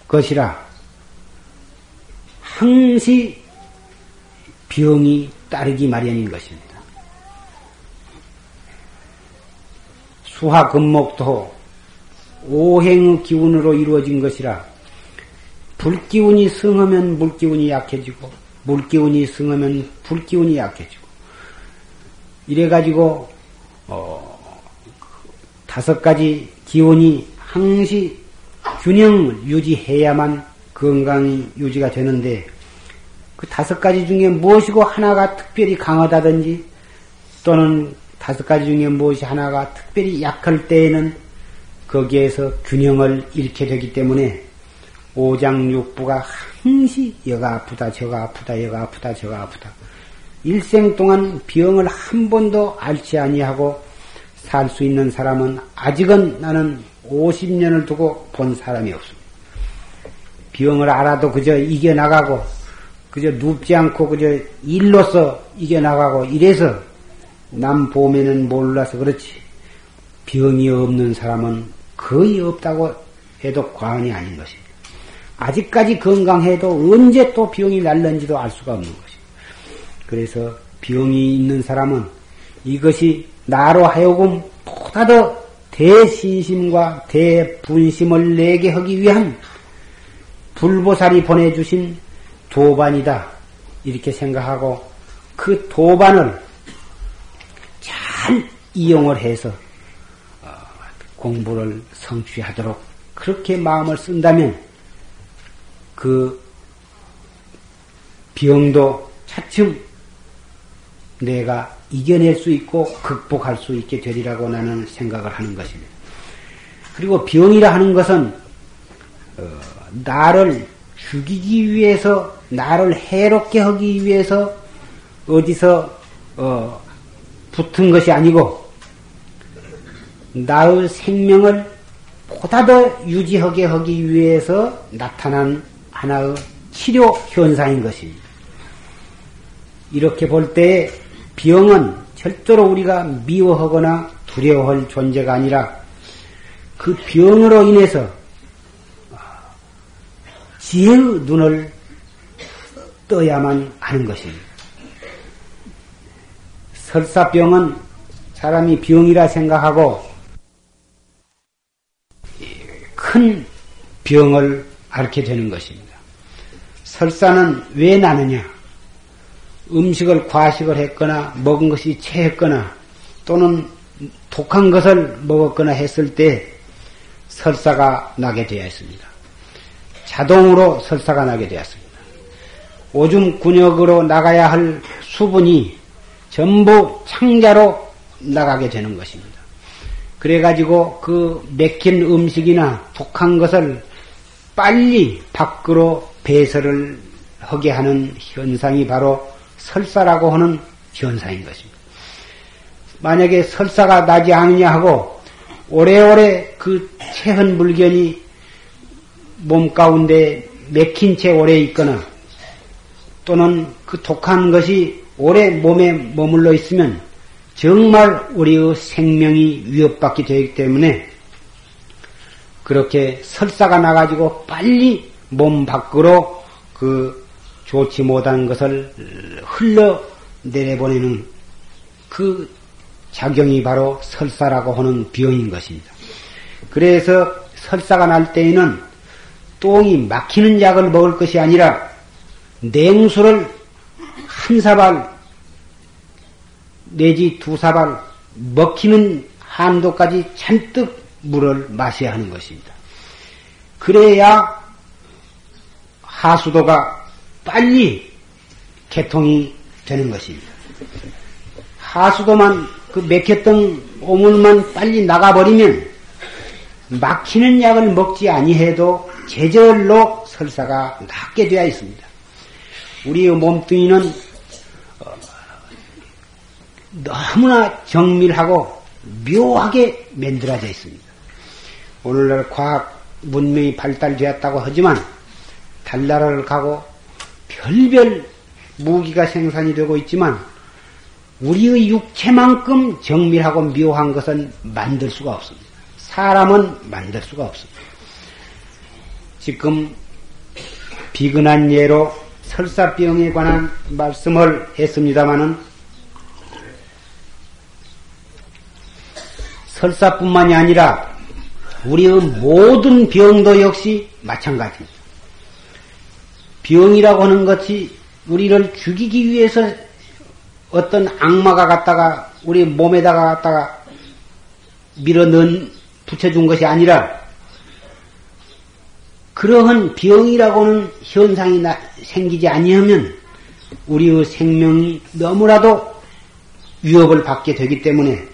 S1: 것이라 항시 병이 따르기 마련인 것입니다. 수화 금목도 오행의 기운으로 이루어진 것이라 불기운이 승하면 물기운이 약해지고 물기운이 승하면 불기운이 약해지고 이래가지고 어, 다섯 가지 기운이 항시 균형을 유지해야만 건강이 유지가 되는데 그 다섯 가지 중에 무엇이고 하나가 특별히 강하다든지 또는 다섯 가지 중에 무엇이 하나가 특별히 약할 때에는 거기에서 균형을 잃게 되기 때문에 오장육부가 항시 여가 아프다 저가 아프다 여가 아프다 저가 아프다. 일생 동안 병을 한 번도 앓지 아니하고 살 수 있는 사람은 아직은 나는 50년을 두고 본 사람이 없습니다. 병을 알아도 그저 이겨나가고 그저 눕지 않고 그저 일로서 이겨나가고 이래서 남 봄에는 몰라서 그렇지 병이 없는 사람은 거의 없다고 해도 과언이 아닌 것입니다. 아직까지 건강해도 언제 또 병이 날는지도 알 수가 없는 것입니다. 그래서 병이 있는 사람은 이것이 나로 하여금 보다 더 대신심과 대분심을 내게 하기 위한 불보살이 보내주신 도반이다. 이렇게 생각하고 그 도반을 잘 이용을 해서 어, 공부를 성취하도록 그렇게 마음을 쓴다면 그 병도 차츰 내가 이겨낼 수 있고 극복할 수 있게 되리라고 나는 생각을 하는 것입니다. 그리고 병이라 하는 것은 어, 나를 죽이기 위해서 나를 해롭게 하기 위해서 어디서 어, 붙은 것이 아니고 나의 생명을 보다 더 유지하게 하기 위해서 나타난 하나의 치료 현상인 것입니다. 이렇게 볼 때 병은 절대로 우리가 미워하거나 두려워할 존재가 아니라 그 병으로 인해서 지혜의 눈을 떠야만 하는 것입니다. 설사병은 사람이 병이라 생각하고 큰 병을 앓게 되는 것입니다. 설사는 왜 나느냐? 음식을 과식을 했거나 먹은 것이 체했거나 또는 독한 것을 먹었거나 했을 때 설사가 나게 되었습니다. 자동으로 설사가 나게 되었습니다. 오줌 근육으로 나가야 할 수분이 전부 창자로 나가게 되는 것입니다. 그래가지고 그 맥힌 음식이나 독한 것을 빨리 밖으로 배설을 하게 하는 현상이 바로 설사라고 하는 현상인 것입니다. 만약에 설사가 나지 않느냐 하고 오래오래 그 체흔 불견이 몸 가운데 맥힌 채 오래 있거나 또는 그 독한 것이 오래 몸에 머물러 있으면 정말 우리의 생명이 위협받게 되기 때문에 그렇게 설사가 나가지고 빨리 몸 밖으로 그 좋지 못한 것을 흘러 내려보내는 그 작용이 바로 설사라고 하는 병인 것입니다. 그래서 설사가 날 때에는 똥이 막히는 약을 먹을 것이 아니라 냉수를 한 사발 내지 두 사발 먹히는 한도까지 잔뜩 물을 마셔야 하는 것입니다. 그래야 하수도가 빨리 개통이 되는 것입니다. 하수도만 그 맥혔던 오물만 빨리 나가버리면 막히는 약을 먹지 아니해도 제절로 설사가 낫게 되어 있습니다. 우리의 몸뚱이는 어, 너무나 정밀하고 묘하게 만들어져 있습니다. 오늘날 과학 문명이 발달되었다고 하지만 달나라를 가고 별별 무기가 생산이 되고 있지만 우리의 육체만큼 정밀하고 묘한 것은 만들 수가 없습니다. 사람은 만들 수가 없습니다. 지금 비근한 예로 설사병에 관한 말씀을 했습니다마는 설사뿐만이 아니라 우리의 모든 병도 역시 마찬가지입니다. 병이라고 하는 것이 우리를 죽이기 위해서 어떤 악마가 갖다가 우리 몸에다가 갖다가 밀어 넣은 붙여준 것이 아니라 그러한 병이라고는 현상이 나, 생기지 아니하면 우리의 생명이 너무나도 위협을 받게 되기 때문에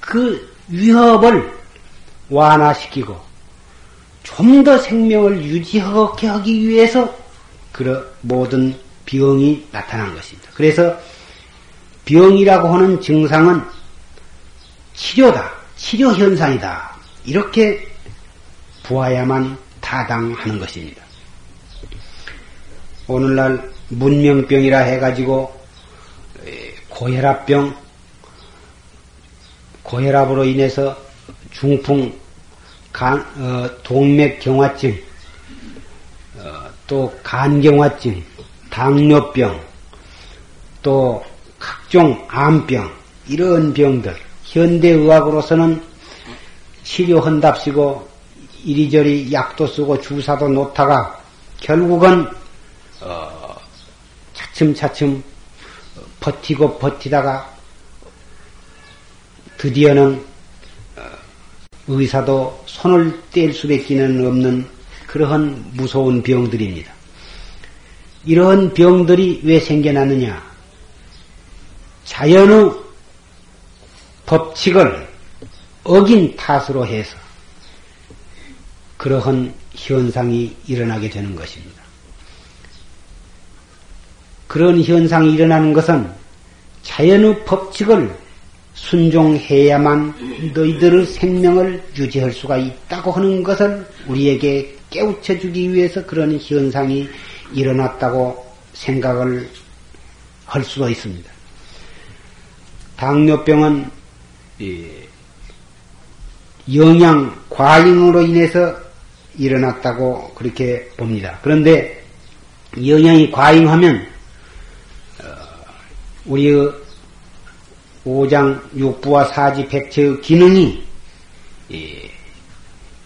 S1: 그 위협을 완화시키고 좀 더 생명을 유지하게 하기 위해서 그런 모든 병이 나타난 것입니다. 그래서 병이라고 하는 증상은 치료다, 치료 현상이다. 이렇게 보아야만 타당하는 것입니다. 오늘날 문명병이라 해가지고 고혈압병, 고혈압으로 인해서 중풍, 간, 어, 동맥경화증, 어, 또 간경화증, 당뇨병, 또 각종 암병, 이런 병들, 현대의학으로서는 치료한답시고 이리저리 약도 쓰고 주사도 놓다가 결국은 어, 차츰차츰 버티고 버티다가 드디어는 어, 의사도 손을 뗄 수밖에 없는 그러한 무서운 병들입니다. 이러한 병들이 왜 생겨나느냐? 자연의 법칙을 어긴 탓으로 해서 그러한 현상이 일어나게 되는 것입니다. 그런 현상이 일어나는 것은 자연의 법칙을 순종해야만 너희들의 생명을 유지할 수가 있다고 하는 것을 우리에게 깨우쳐 주기 위해서 그런 현상이 일어났다고 생각을 할 수도 있습니다. 당뇨병은 영양 과잉으로 인해서 일어났다고 그렇게 봅니다. 그런데 영양이 과잉하면 어, 우리의 오장 육부와 사지 백체의 기능이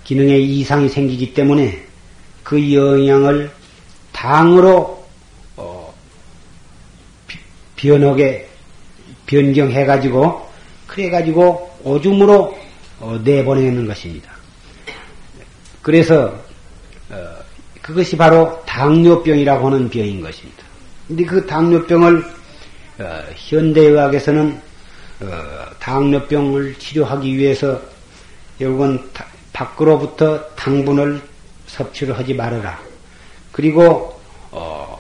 S1: 기능에 이상이 생기기 때문에 그 영양을 당으로 어, 변하게 변경해 가지고 그래 가지고 오줌으로 어, 내보내는 것입니다. 그래서 어, 그것이 바로 당뇨병이라고 하는 병인 것입니다. 근데 그 당뇨병을 어, 현대의학에서는 어, 당뇨병을 치료하기 위해서 결국은 밖으로부터 당분을 섭취를 하지 말아라. 그리고 어,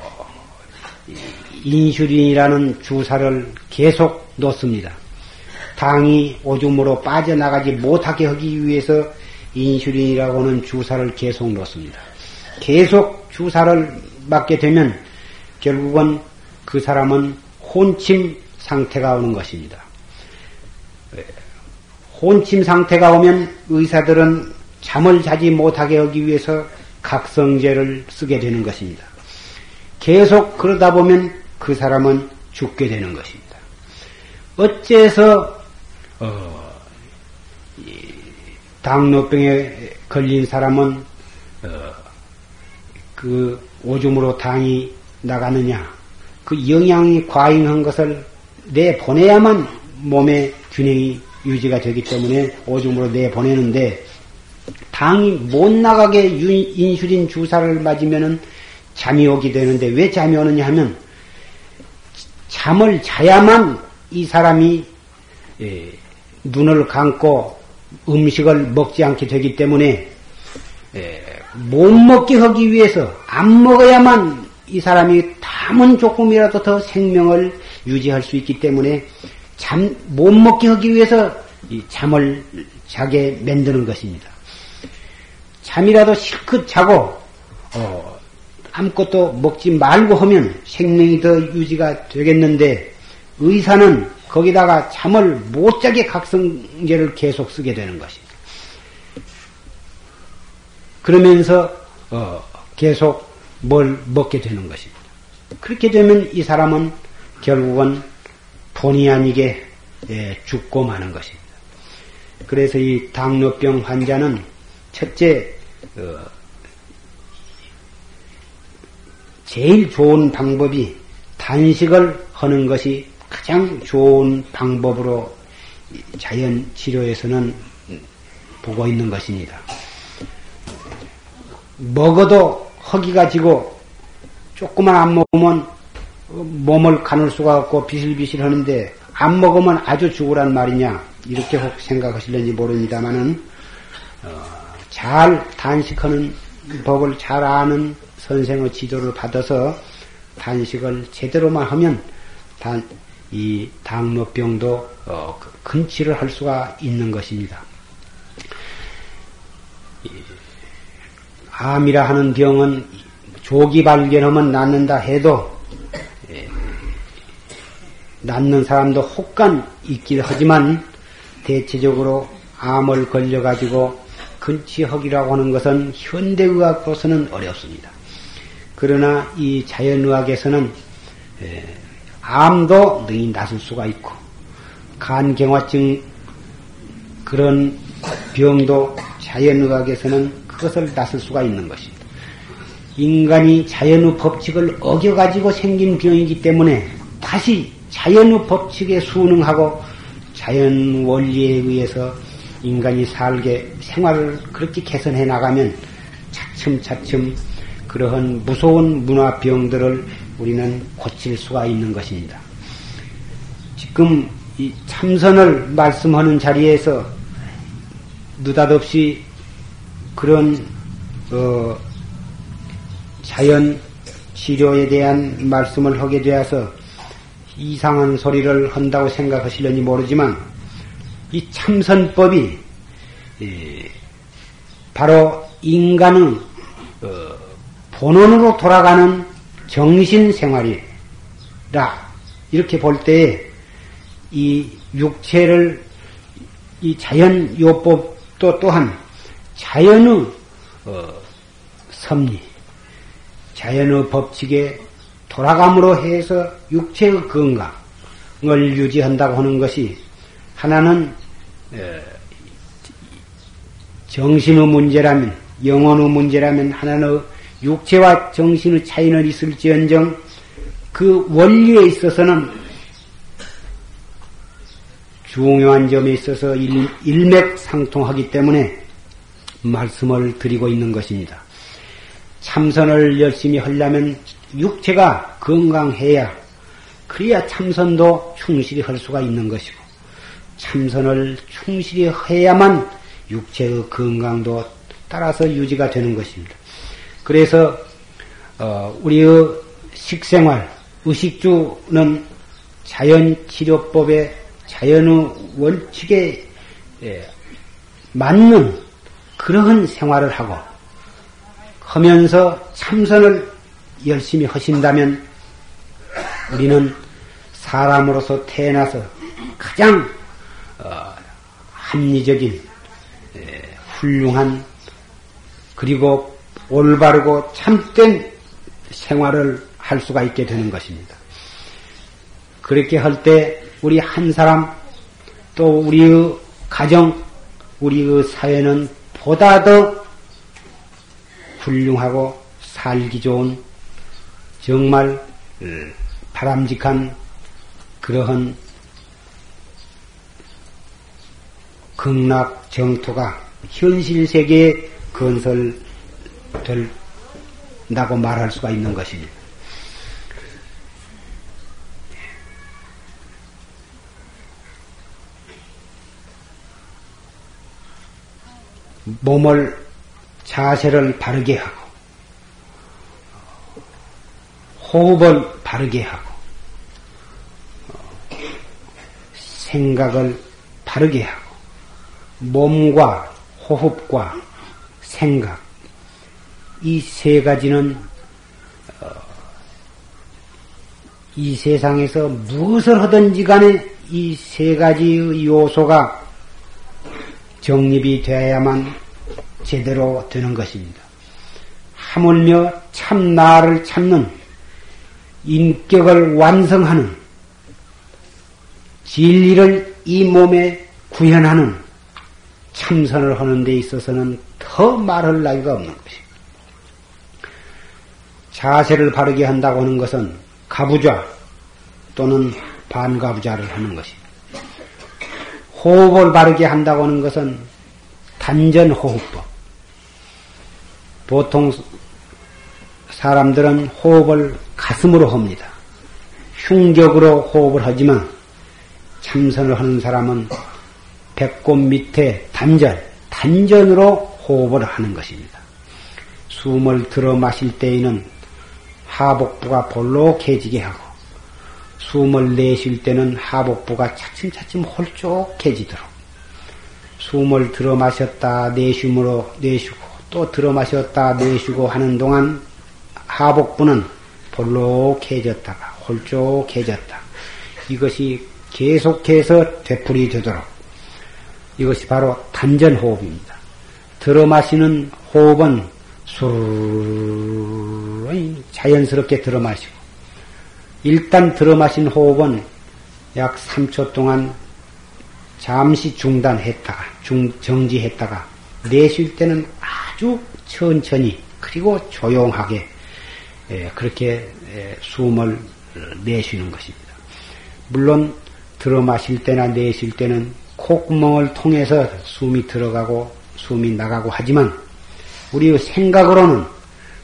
S1: 인슐린이라는 주사를 계속 놓습니다. 당이 오줌으로 빠져나가지 못하게 하기 위해서 인슐린이라고 하는 주사를 계속 놓습니다. 계속 주사를 맞게 되면 결국은 그 사람은 혼침 상태가 오는 것입니다. 혼침 상태가 오면 의사들은 잠을 자지 못하게 하기 위해서 각성제를 쓰게 되는 것입니다. 계속 그러다 보면 그 사람은 죽게 되는 것입니다. 어째서 어, 당뇨병에 걸린 사람은 어, 그 오줌으로 당이 나가느냐? 그 영양이 과잉한 것을 내 보내야만 몸의 균형이 유지가 되기 때문에 오줌으로 내보내는데 당이 못 나가게 인슐린 주사를 맞으면은 잠이 오게 되는데 왜 잠이 오느냐 하면 잠을 자야만 이 사람이 예, 눈을 감고 음식을 먹지 않게 되기 때문에 예, 못 먹게 하기 위해서 안 먹어야만 이 사람이 담은 조금이라도 더 생명을 유지할 수 있기 때문에 잠, 못 먹게 하기 위해서 잠을 자게 만드는 것입니다. 잠이라도 실컷 자고, 어, 아무것도 먹지 말고 하면 생명이 더 유지가 되겠는데, 의사는 거기다가 잠을 못 자게 각성제를 계속 쓰게 되는 것입니다. 그러면서, 어, 계속 뭘 먹게 되는 것입니다. 그렇게 되면 이 사람은 결국은 본의 아니게 예, 죽고 마는 것입니다. 그래서 이 당뇨병 환자는 첫째 어, 제일 좋은 방법이 단식을 하는 것이 가장 좋은 방법으로 자연 치료에서는 보고 있는 것입니다. 먹어도 허기가 지고 조금만 안 먹으면 몸을 가눌 수가 없고 비실비실 하는데 안 먹으면 아주 죽으란 말이냐 이렇게 혹 생각하실는지 모릅니다만은 어, 잘 단식하는 법을 잘 아는 선생의 지도를 받아서 단식을 제대로만 하면 단, 이 당뇨병도 어, 근치를 할 수가 있는 것입니다. 암이라 하는 병은 조기 발견하면 낫는다 해도 예, 낫는 사람도 혹간 있긴 하지만 대체적으로 암을 걸려가지고 근치허기라고 하는 것은 현대의학으로서는 어렵습니다. 그러나 이 자연의학에서는 예, 암도 능히 낫을 수가 있고 간경화증 그런 병도 자연의학에서는 그것을 낫을 수가 있는 것입니다. 인간이 자연의 법칙을 어겨가지고 생긴 병이기 때문에 다시 자연의 법칙에 순응하고 자연 원리에 의해서 인간이 살게 생활을 그렇게 개선해 나가면 차츰차츰 그러한 무서운 문화병들을 우리는 고칠 수가 있는 것입니다. 지금 이 참선을 말씀하는 자리에서 느닷없이 그런 어, 자연 치료에 대한 말씀을 하게 되어서 이상한 소리를 한다고 생각하시려니 모르지만 이 참선법이 예, 바로 인간의 어, 본원으로 돌아가는 정신 생활이라 이렇게 볼때이 육체를 이 자연 요법도 또한 자연의 어, 섭리, 자연의 법칙에 돌아감으로 해서 육체의 건강을 유지한다고 하는 것이 하나는 정신의 문제라면 영혼의 문제라면 하나는 육체와 정신의 차이는 있을지언정 그 원리에 있어서는 중요한 점에 있어서 일, 일맥상통하기 때문에 말씀을 드리고 있는 것입니다. 참선을 열심히 하려면 육체가 건강해야 그래야 참선도 충실히 할 수가 있는 것이고 참선을 충실히 해야만 육체의 건강도 따라서 유지가 되는 것입니다. 그래서 어, 우리의 식생활, 의식주는 자연치료법의 자연의 원칙에 예, 맞는 그러한 생활을 하고 하면서 참선을 열심히 하신다면 우리는 사람으로서 태어나서 가장 어, 합리적인 예, 훌륭한 그리고 올바르고 참된 생활을 할 수가 있게 되는 것입니다. 그렇게 할 때 우리 한 사람 또 우리의 가정, 우리의 사회는 보다 더 훌륭하고 살기 좋은 정말 바람직한 그러한 극락 정토가 현실 세계에 건설된다고 말할 수가 있는 것입니다. 몸을 자세를 바르게 하고 호흡을 바르게 하고 생각을 바르게 하고 몸과 호흡과 생각 이 세 가지는 어, 이 세상에서 무엇을 하든지 간에 이 세 가지의 요소가 정립이 되어야만 제대로 되는 것입니다. 하물며 참 나를 찾는 인격을 완성하는 진리를 이 몸에 구현하는 참선을 하는 데 있어서는 더 말할 나위가 없는 것입니다. 자세를 바르게 한다고 하는 것은 가부좌 또는 반가부좌를 하는 것입니다. 호흡을 바르게 한다고 하는 것은 단전호흡법. 보통 사람들은 호흡을 가슴으로 합니다. 흉격으로 호흡을 하지만 참선을 하는 사람은 배꼽 밑에 단전, 단전으로 호흡을 하는 것입니다. 숨을 들어 마실 때에는 하복부가 볼록해지게 하고 숨을 내쉴 때는 하복부가 차츰차츰 홀쭉해지도록 숨을 들어 마셨다 내쉬므로 내쉬고 또 들어 마셨다 내쉬고 하는 동안 하복부는 볼록해졌다가 홀쭉해졌다. 이것이 계속해서 되풀이 되도록 이것이 바로 단전호흡입니다. 들어 마시는 호흡은 수르르 자연스럽게 들어 마시고 일단 들어 마신 호흡은 약 3초 동안 잠시 중단했다가 중, 정지했다가 내쉴 때는 아주 천천히 그리고 조용하게 예, 그렇게 예, 숨을 내쉬는 것입니다. 물론 들어 마실 때나 내쉴 때는 콧구멍을 통해서 숨이 들어가고 숨이 나가고 하지만 우리 생각으로는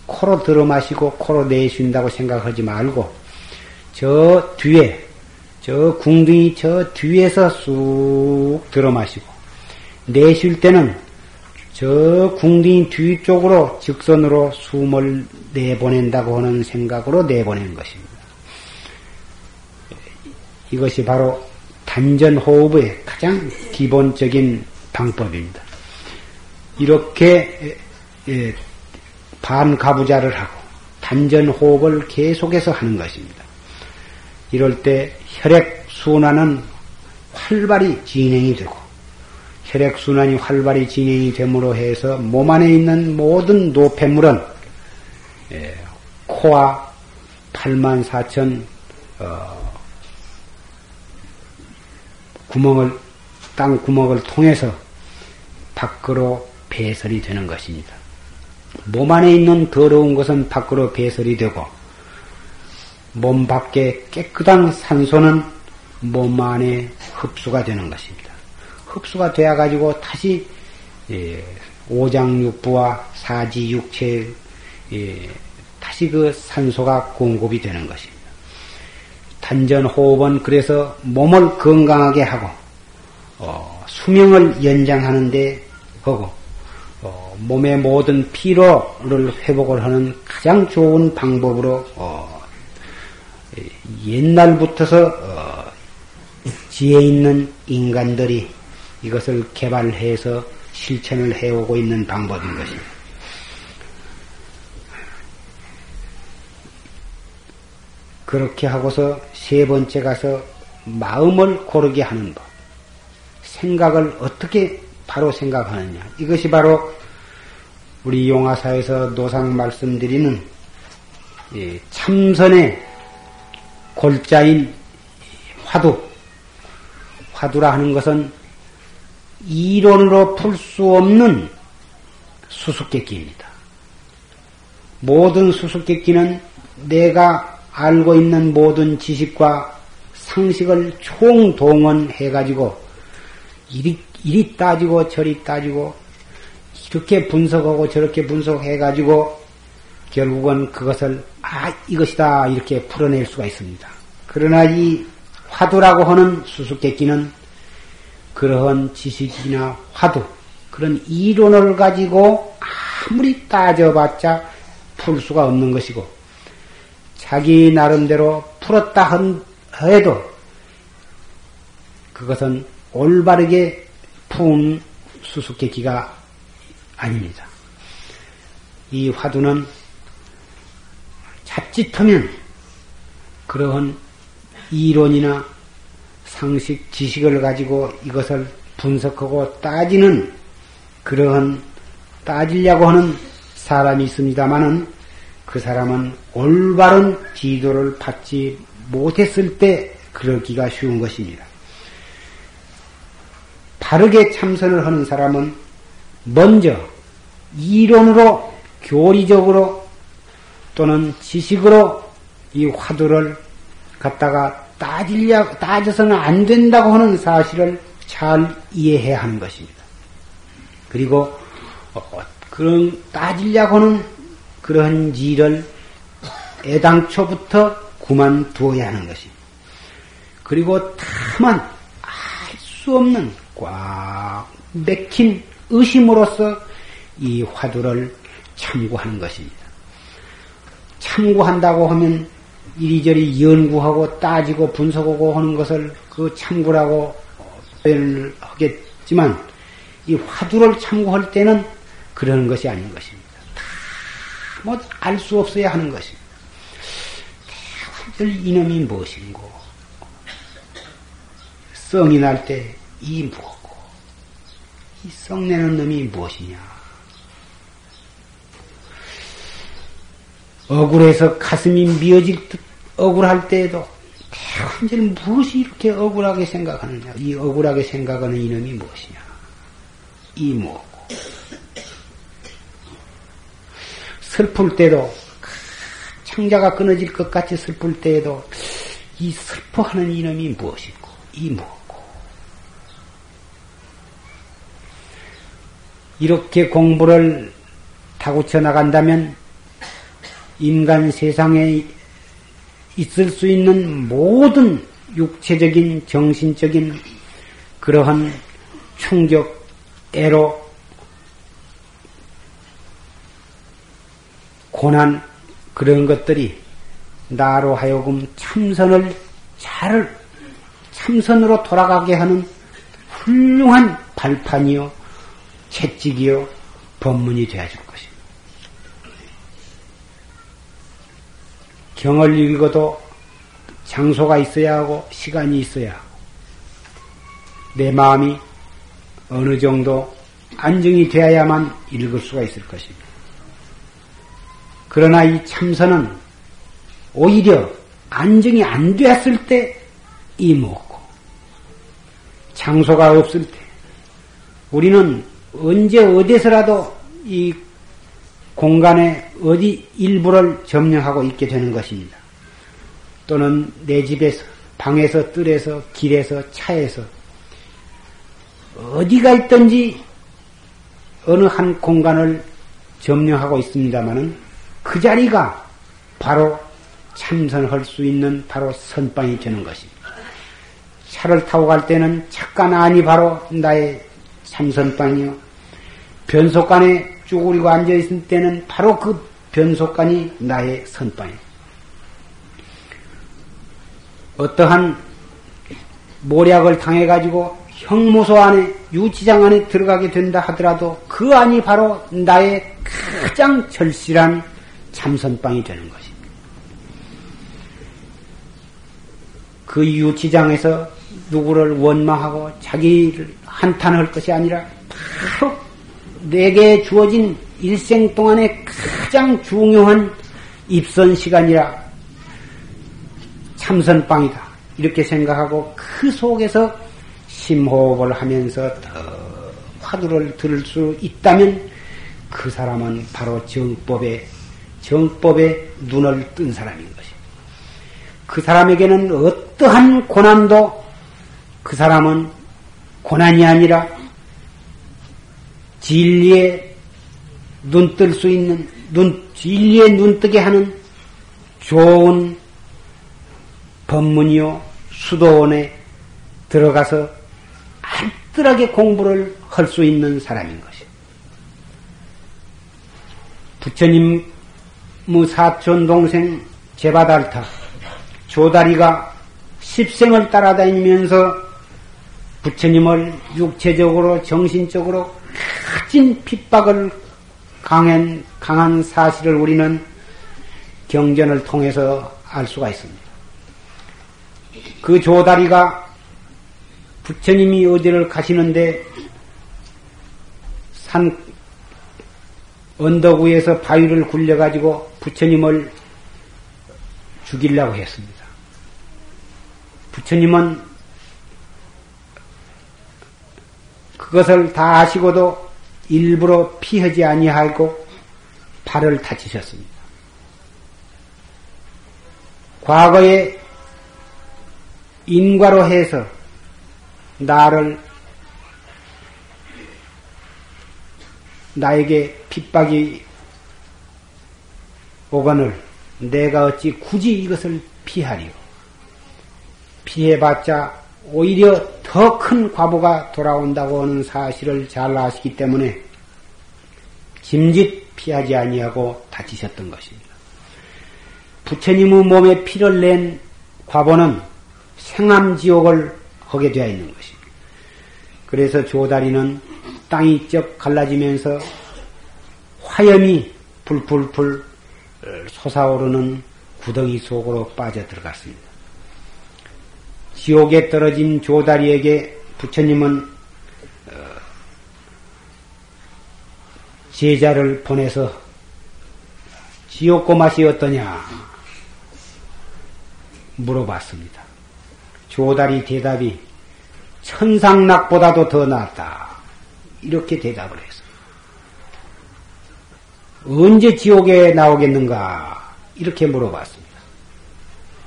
S1: 코로 들어 마시고 코로 내쉰다고 생각하지 말고 저 뒤에 저 궁둥이 저 뒤에서 쑥 들어 마시고 내쉴 때는 저 궁둥이 뒤쪽으로 직선으로 숨을 내보낸다고 하는 생각으로 내보내는 것입니다. 이것이 바로 단전 호흡의 가장 기본적인 방법입니다. 이렇게 반가부자를 하고 단전 호흡을 계속해서 하는 것입니다. 이럴 때 혈액 순환은 활발히 진행이 되고 혈액 순환이 활발히 진행이 됨으로 해서 몸 안에 있는 모든 노폐물은 예, 코와 8만 4천 어, 구멍을 땅 구멍을 통해서 밖으로 배설이 되는 것입니다. 몸 안에 있는 더러운 것은 밖으로 배설이 되고 몸 밖에 깨끗한 산소는 몸 안에 흡수가 되는 것입니다. 흡수가 되어 가지고 다시 예, 오장육부와 사지육체 예, 다시 그 산소가 공급이 되는 것입니다. 단전 호흡은 그래서 몸을 건강하게 하고 어, 수명을 연장하는데 하고 어, 몸의 모든 피로를 회복을 하는 가장 좋은 방법으로 어, 옛날부터서 어, 지혜 있는 인간들이 이것을 개발해서 실천을 해오고 있는 방법인 것입니다. 그렇게 하고서 세 번째 가서 마음을 고르게 하는 법. 생각을 어떻게 바로 생각하느냐. 이것이 바로 우리 용화사에서 노상 말씀드리는 참선의 골자인 화두. 화두라 하는 것은 이론으로 풀 수 없는 수수께끼입니다. 모든 수수께끼는 내가 알고 있는 모든 지식과 상식을 총동원해가지고 이리, 이리 따지고 저리 따지고 이렇게 분석하고 저렇게 분석해가지고 결국은 그것을 아 이것이다 이렇게 풀어낼 수가 있습니다. 그러나 이 화두라고 하는 수수께끼는 그러한 지식이나 화두, 그런 이론을 가지고 아무리 따져봤자 풀 수가 없는 것이고, 자기 나름대로 풀었다 해도 그것은 올바르게 푼 수수께끼가 아닙니다. 이 화두는 자칫하면 그러한 이론이나 상식, 지식을 가지고 이것을 분석하고 따지는 그러한 따지려고 하는 사람이 있습니다만은 그 사람은 올바른 지도를 받지 못했을 때 그러기가 쉬운 것입니다. 바르게 참선을 하는 사람은 먼저 이론으로 교리적으로 또는 지식으로 이 화두를 갖다가 따지려, 따져서는 안 된다고 하는 사실을 잘 이해해야 하는 것입니다. 그리고 어, 그런 따지려고 하는 그런 일을 애당초부터 그만두어야 하는 것입니다. 그리고 다만 알 수 없는 꽉 맥힌 의심으로서 이 화두를 참고하는 것입니다. 참고한다고 하면 이리저리 연구하고 따지고 분석하고 하는 것을 그 참고라고 표현을 하겠지만 이 화두를 참고할 때는 그러는 것이 아닌 것입니다. 다뭐알 수 없어야 하는 것입니다. 대화절 이놈이 무엇인고 성이 날 때 이 무엇고 이 성내는 놈이 무엇이냐 억울해서 가슴이 미어질 듯 억울할 때에도 대관절 무엇이 이렇게 억울하게 생각하느냐? 이 억울하게 생각하는 이놈이 무엇이냐? 이 무엇고? 슬플 때도 창자가 끊어질 것 같이 슬플 때에도 이 슬퍼하는 이놈이 무엇이고 이 무엇고? 이렇게 공부를 타고쳐 나간다면 인간 세상에 있을 수 있는 모든 육체적인, 정신적인 그러한 충격, 애로, 고난, 그런 것들이 나로 하여금 참선을 잘, 참선으로 돌아가게 하는 훌륭한 발판이요, 채찍이요, 법문이 되어줄 것입니다. 경을 읽어도 장소가 있어야 하고 시간이 있어야 하고 내 마음이 어느 정도 안정이 되어야만 읽을 수가 있을 것입니다. 그러나 이 참선은 오히려 안정이 안 되었을 때 이먹고 장소가 없을 때 우리는 언제 어디서라도 이 공간에 어디 일부를 점령하고 있게 되는 것입니다. 또는 내 집에서, 방에서, 뜰에서, 길에서, 차에서, 어디가 있든지 어느 한 공간을 점령하고 있습니다마는 그 자리가 바로 참선할 수 있는 바로 선방이 되는 것입니다. 차를 타고 갈 때는 착간 안이 바로 나의 참선방이요. 변속간에 쭈그리고 앉아있을 때는 바로 그 변속간이 나의 선방이에요. 어떠한 모략을 당해가지고 형무소 안에, 유치장 안에 들어가게 된다 하더라도 그 안이 바로 나의 가장 절실한 참선방이 되는 것입니다. 그 유치장에서 누구를 원망하고 자기를 한탄할 것이 아니라 바로 내게 주어진 일생 동안의 가장 중요한 입선 시간이라 참선방이다. 이렇게 생각하고 그 속에서 심호흡을 하면서 더 화두를 들을 수 있다면 그 사람은 바로 정법에 정법에 눈을 뜬 사람인 것입니다. 그 사람에게는 어떠한 고난도 그 사람은 고난이 아니라 진리에 눈 뜰 수 있는 눈 진리에 눈뜨게 하는 좋은 법문이요 수도원에 들어가서 알뜰하게 공부를 할 수 있는 사람인 것이. 부처님 무 사촌 동생 제바달타 조다리가 십생을 따라다니면서 부처님을 육체적으로 정신적으로 가진 핍박을 강한 강한 사실을 우리는 경전을 통해서 알 수가 있습니다. 그 조다리가 부처님이 어디를 가시는데 산 언덕 위에서 바위를 굴려가지고 부처님을 죽이려고 했습니다. 부처님은 그것을 다 아시고도 일부러 피하지 아니하고 발을 다치셨습니다. 과거에 인과로 해서 나를 나에게 핍박이 오거늘 내가 어찌 굳이 이것을 피하리요. 피해봤자 오히려 더 큰 과보가 돌아온다고 하는 사실을 잘 아시기 때문에 짐짓 피하지 아니하고 다치셨던 것입니다. 부처님의 몸에 피를 낸 과보는 생암지옥을 하게 되어 있는 것입니다. 그래서 조다리는 땅이 쩍 갈라지면서 화염이 불불불 솟아오르는 구덩이 속으로 빠져 들어갔습니다. 지옥에 떨어진 조다리에게 부처님은 어, 제자를 보내서 지옥고 맛이 어떠냐 물어봤습니다. 조다리 대답이 천상락보다도 더 낫다. 이렇게 대답을 했어요. 언제 지옥에 나오겠는가? 이렇게 물어봤습니다.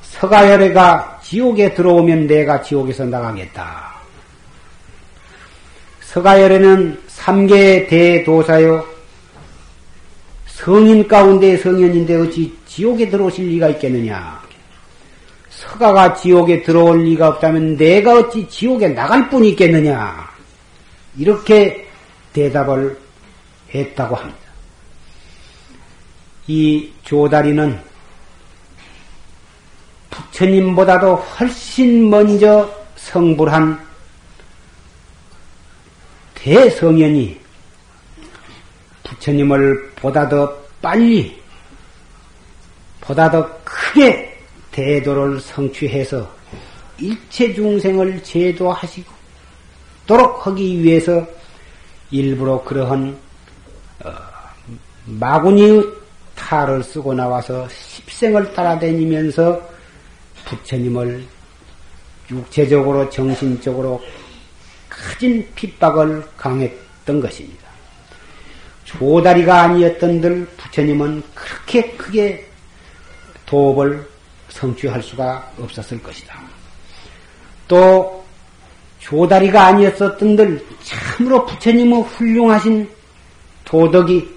S1: 서가열애가 지옥에 들어오면 내가 지옥에서 나가겠다. 서가열애는 삼계의 대도사요. 성인 가운데 성현인데 어찌 지옥에 들어오실 리가 있겠느냐? 서가가 지옥에 들어올 리가 없다면 내가 어찌 지옥에 나갈 뿐이 있겠느냐? 이렇게 대답을 했다고 합니다. 이 조다리는 부처님보다도 훨씬 먼저 성불한 대성현이 부처님을 보다 더 빨리 보다 더 크게 대도를 성취해서 일체 중생을 제도하시고 도록 하기 위해서 일부러 그러한 어, 마구니의 탈을 쓰고 나와서 십생을 따라다니면서 부처님을 육체적으로 정신적으로 커진 핍박을 강했던 것입니다. 조다리가 아니었던들 부처님은 그렇게 크게 도업을 성취할 수가 없었을 것이다. 또 조다리가 아니었었던들 참으로 부처님의 훌륭하신 도덕이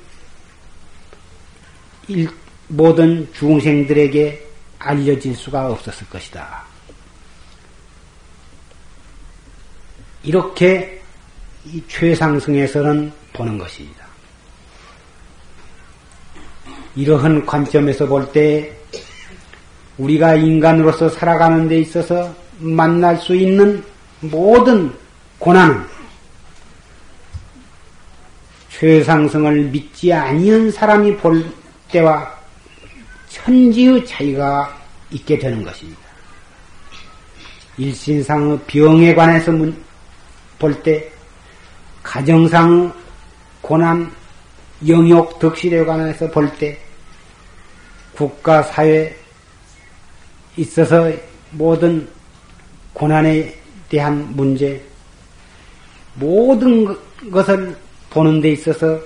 S1: 모든 중생들에게 알려질 수가 없었을 것이다. 이렇게 이 최상승에서는 보는 것입니다. 이러한 관점에서 볼 때 우리가 인간으로서 살아가는 데 있어서 만날 수 있는 모든 고난은 최상승을 믿지 아니한 사람이 볼 때와 천지의 차이가 있게 되는 것입니다. 일신상의 병에 관해서 볼 때, 가정상 고난, 영역, 덕실에 관해서 볼 때, 국가, 사회에 있어서 모든 고난에 대한 문제, 모든 것을 보는 데 있어서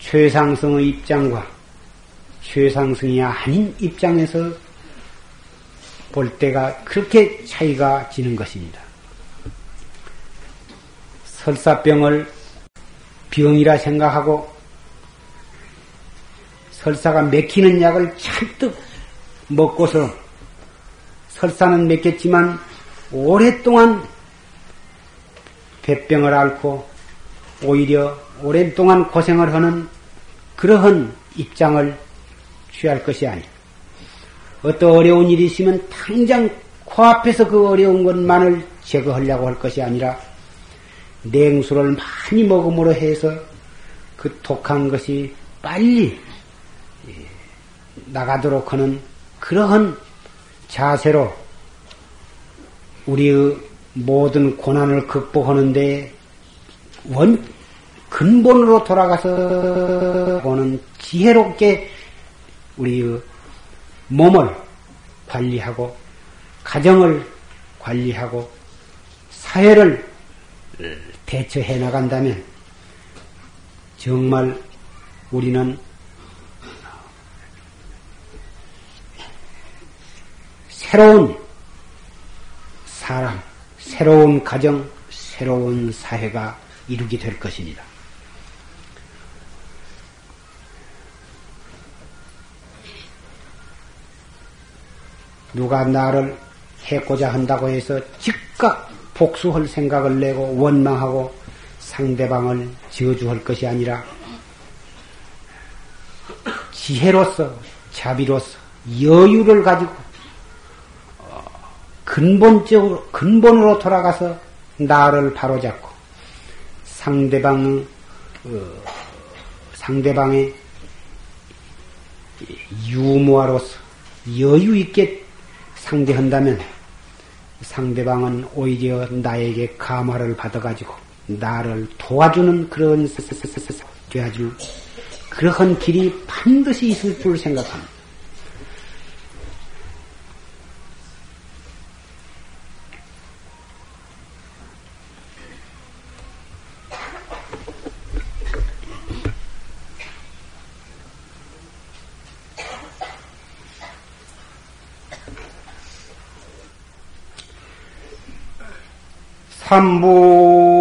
S1: 최상승의 입장과 최상승이 아닌 입장에서 볼 때가 그렇게 차이가 지는 것입니다. 설사병을 병이라 생각하고 설사가 맥히는 약을 잔뜩 먹고서 설사는 맥혔지만 오랫동안 배병을 앓고 오히려 오랫동안 고생을 하는 그러한 입장을 취할 것이 아니라. 어떤 어려운 일이 있으면 당장 코앞에서 그 어려운 것만을 제거하려고 할 것이 아니라 냉수를 많이 먹음으로 해서 그 독한 것이 빨리 예, 나가도록 하는 그러한 자세로 우리의 모든 고난을 극복하는데 원 근본으로 돌아가서 보는 지혜롭게 우리의 몸을 관리하고 가정을 관리하고 사회를 대처해 나간다면 정말 우리는 새로운 사람, 새로운 가정, 새로운 사회가 이루게 될 것입니다. 누가 나를 해고자 한다고 해서 즉각 복수할 생각을 내고 원망하고 상대방을 저주할 것이 아니라 지혜로서 자비로서 여유를 가지고 어, 근본적으로 근본으로 돌아가서 나를 바로잡고 상대방 어, 상대방의 유무아로서 여유 있게 상대한다면 상대방은 오히려 나에게 감화를 받아가지고 나를 도와주는 그런 되어줄 그러한 길이 반드시 있을 줄 생각합니다. 삼부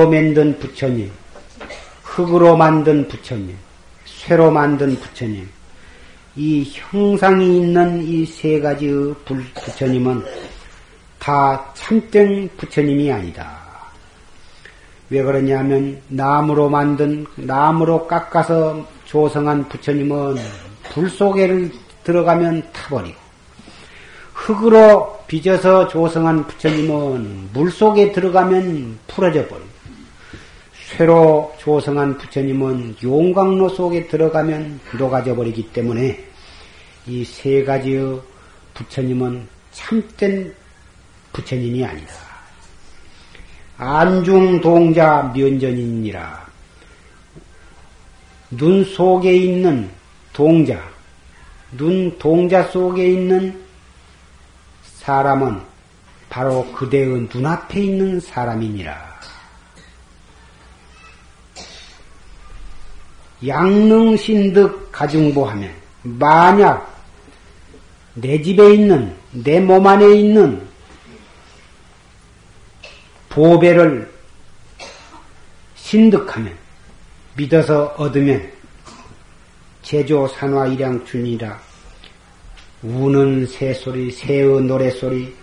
S1: 나무로 만든 부처님, 흙으로 만든 부처님, 쇠로 만든 부처님, 이 형상이 있는 이 세 가지의 부처님은 다 참된 부처님이 아니다. 왜 그러냐면 나무로 만든 나무로 깎아서 조성한 부처님은 불 속에 들어가면 타버리고 흙으로 빚어서 조성한 부처님은 물 속에 들어가면 풀어져 버리고 쇠로 조성한 부처님은 용광로 속에 들어가면 녹아져 버리기 때문에 이 세 가지의 부처님은 참된 부처님이 아니다. 안중동자 면전이니라. 눈 속에 있는 동자, 눈 동자 속에 있는 사람은 바로 그대의 눈앞에 있는 사람이니라. 양능신득 가중보하면 만약 내 집에 있는 내 몸 안에 있는 보배를 신득하면 믿어서 얻으면 제조 산화 일양 준이라 우는 새소리 새의 노래소리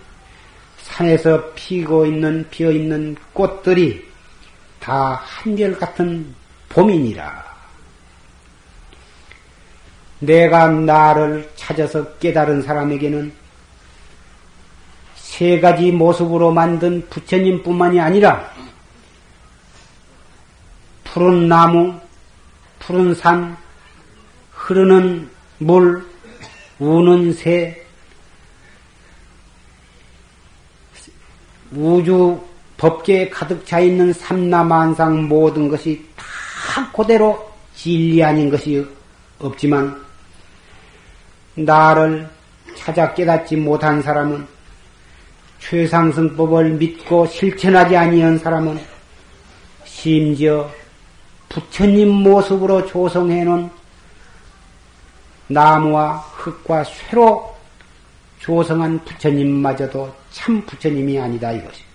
S1: 산에서 피고 있는 피어 있는 꽃들이 다 한결 같은 봄이니라. 내가 나를 찾아서 깨달은 사람에게는 세 가지 모습으로 만든 부처님뿐만이 아니라 푸른 나무, 푸른 산, 흐르는 물, 우는 새, 우주 법계에 가득 차 있는 삼라만상 모든 것이 다 그대로 진리 아닌 것이 없지만 나를 찾아 깨닫지 못한 사람은 최상승법을 믿고 실천하지 아니한 사람은 심지어 부처님 모습으로 조성해 놓은 나무와 흙과 쇠로 조성한 부처님마저도 참 부처님이 아니다 이것이.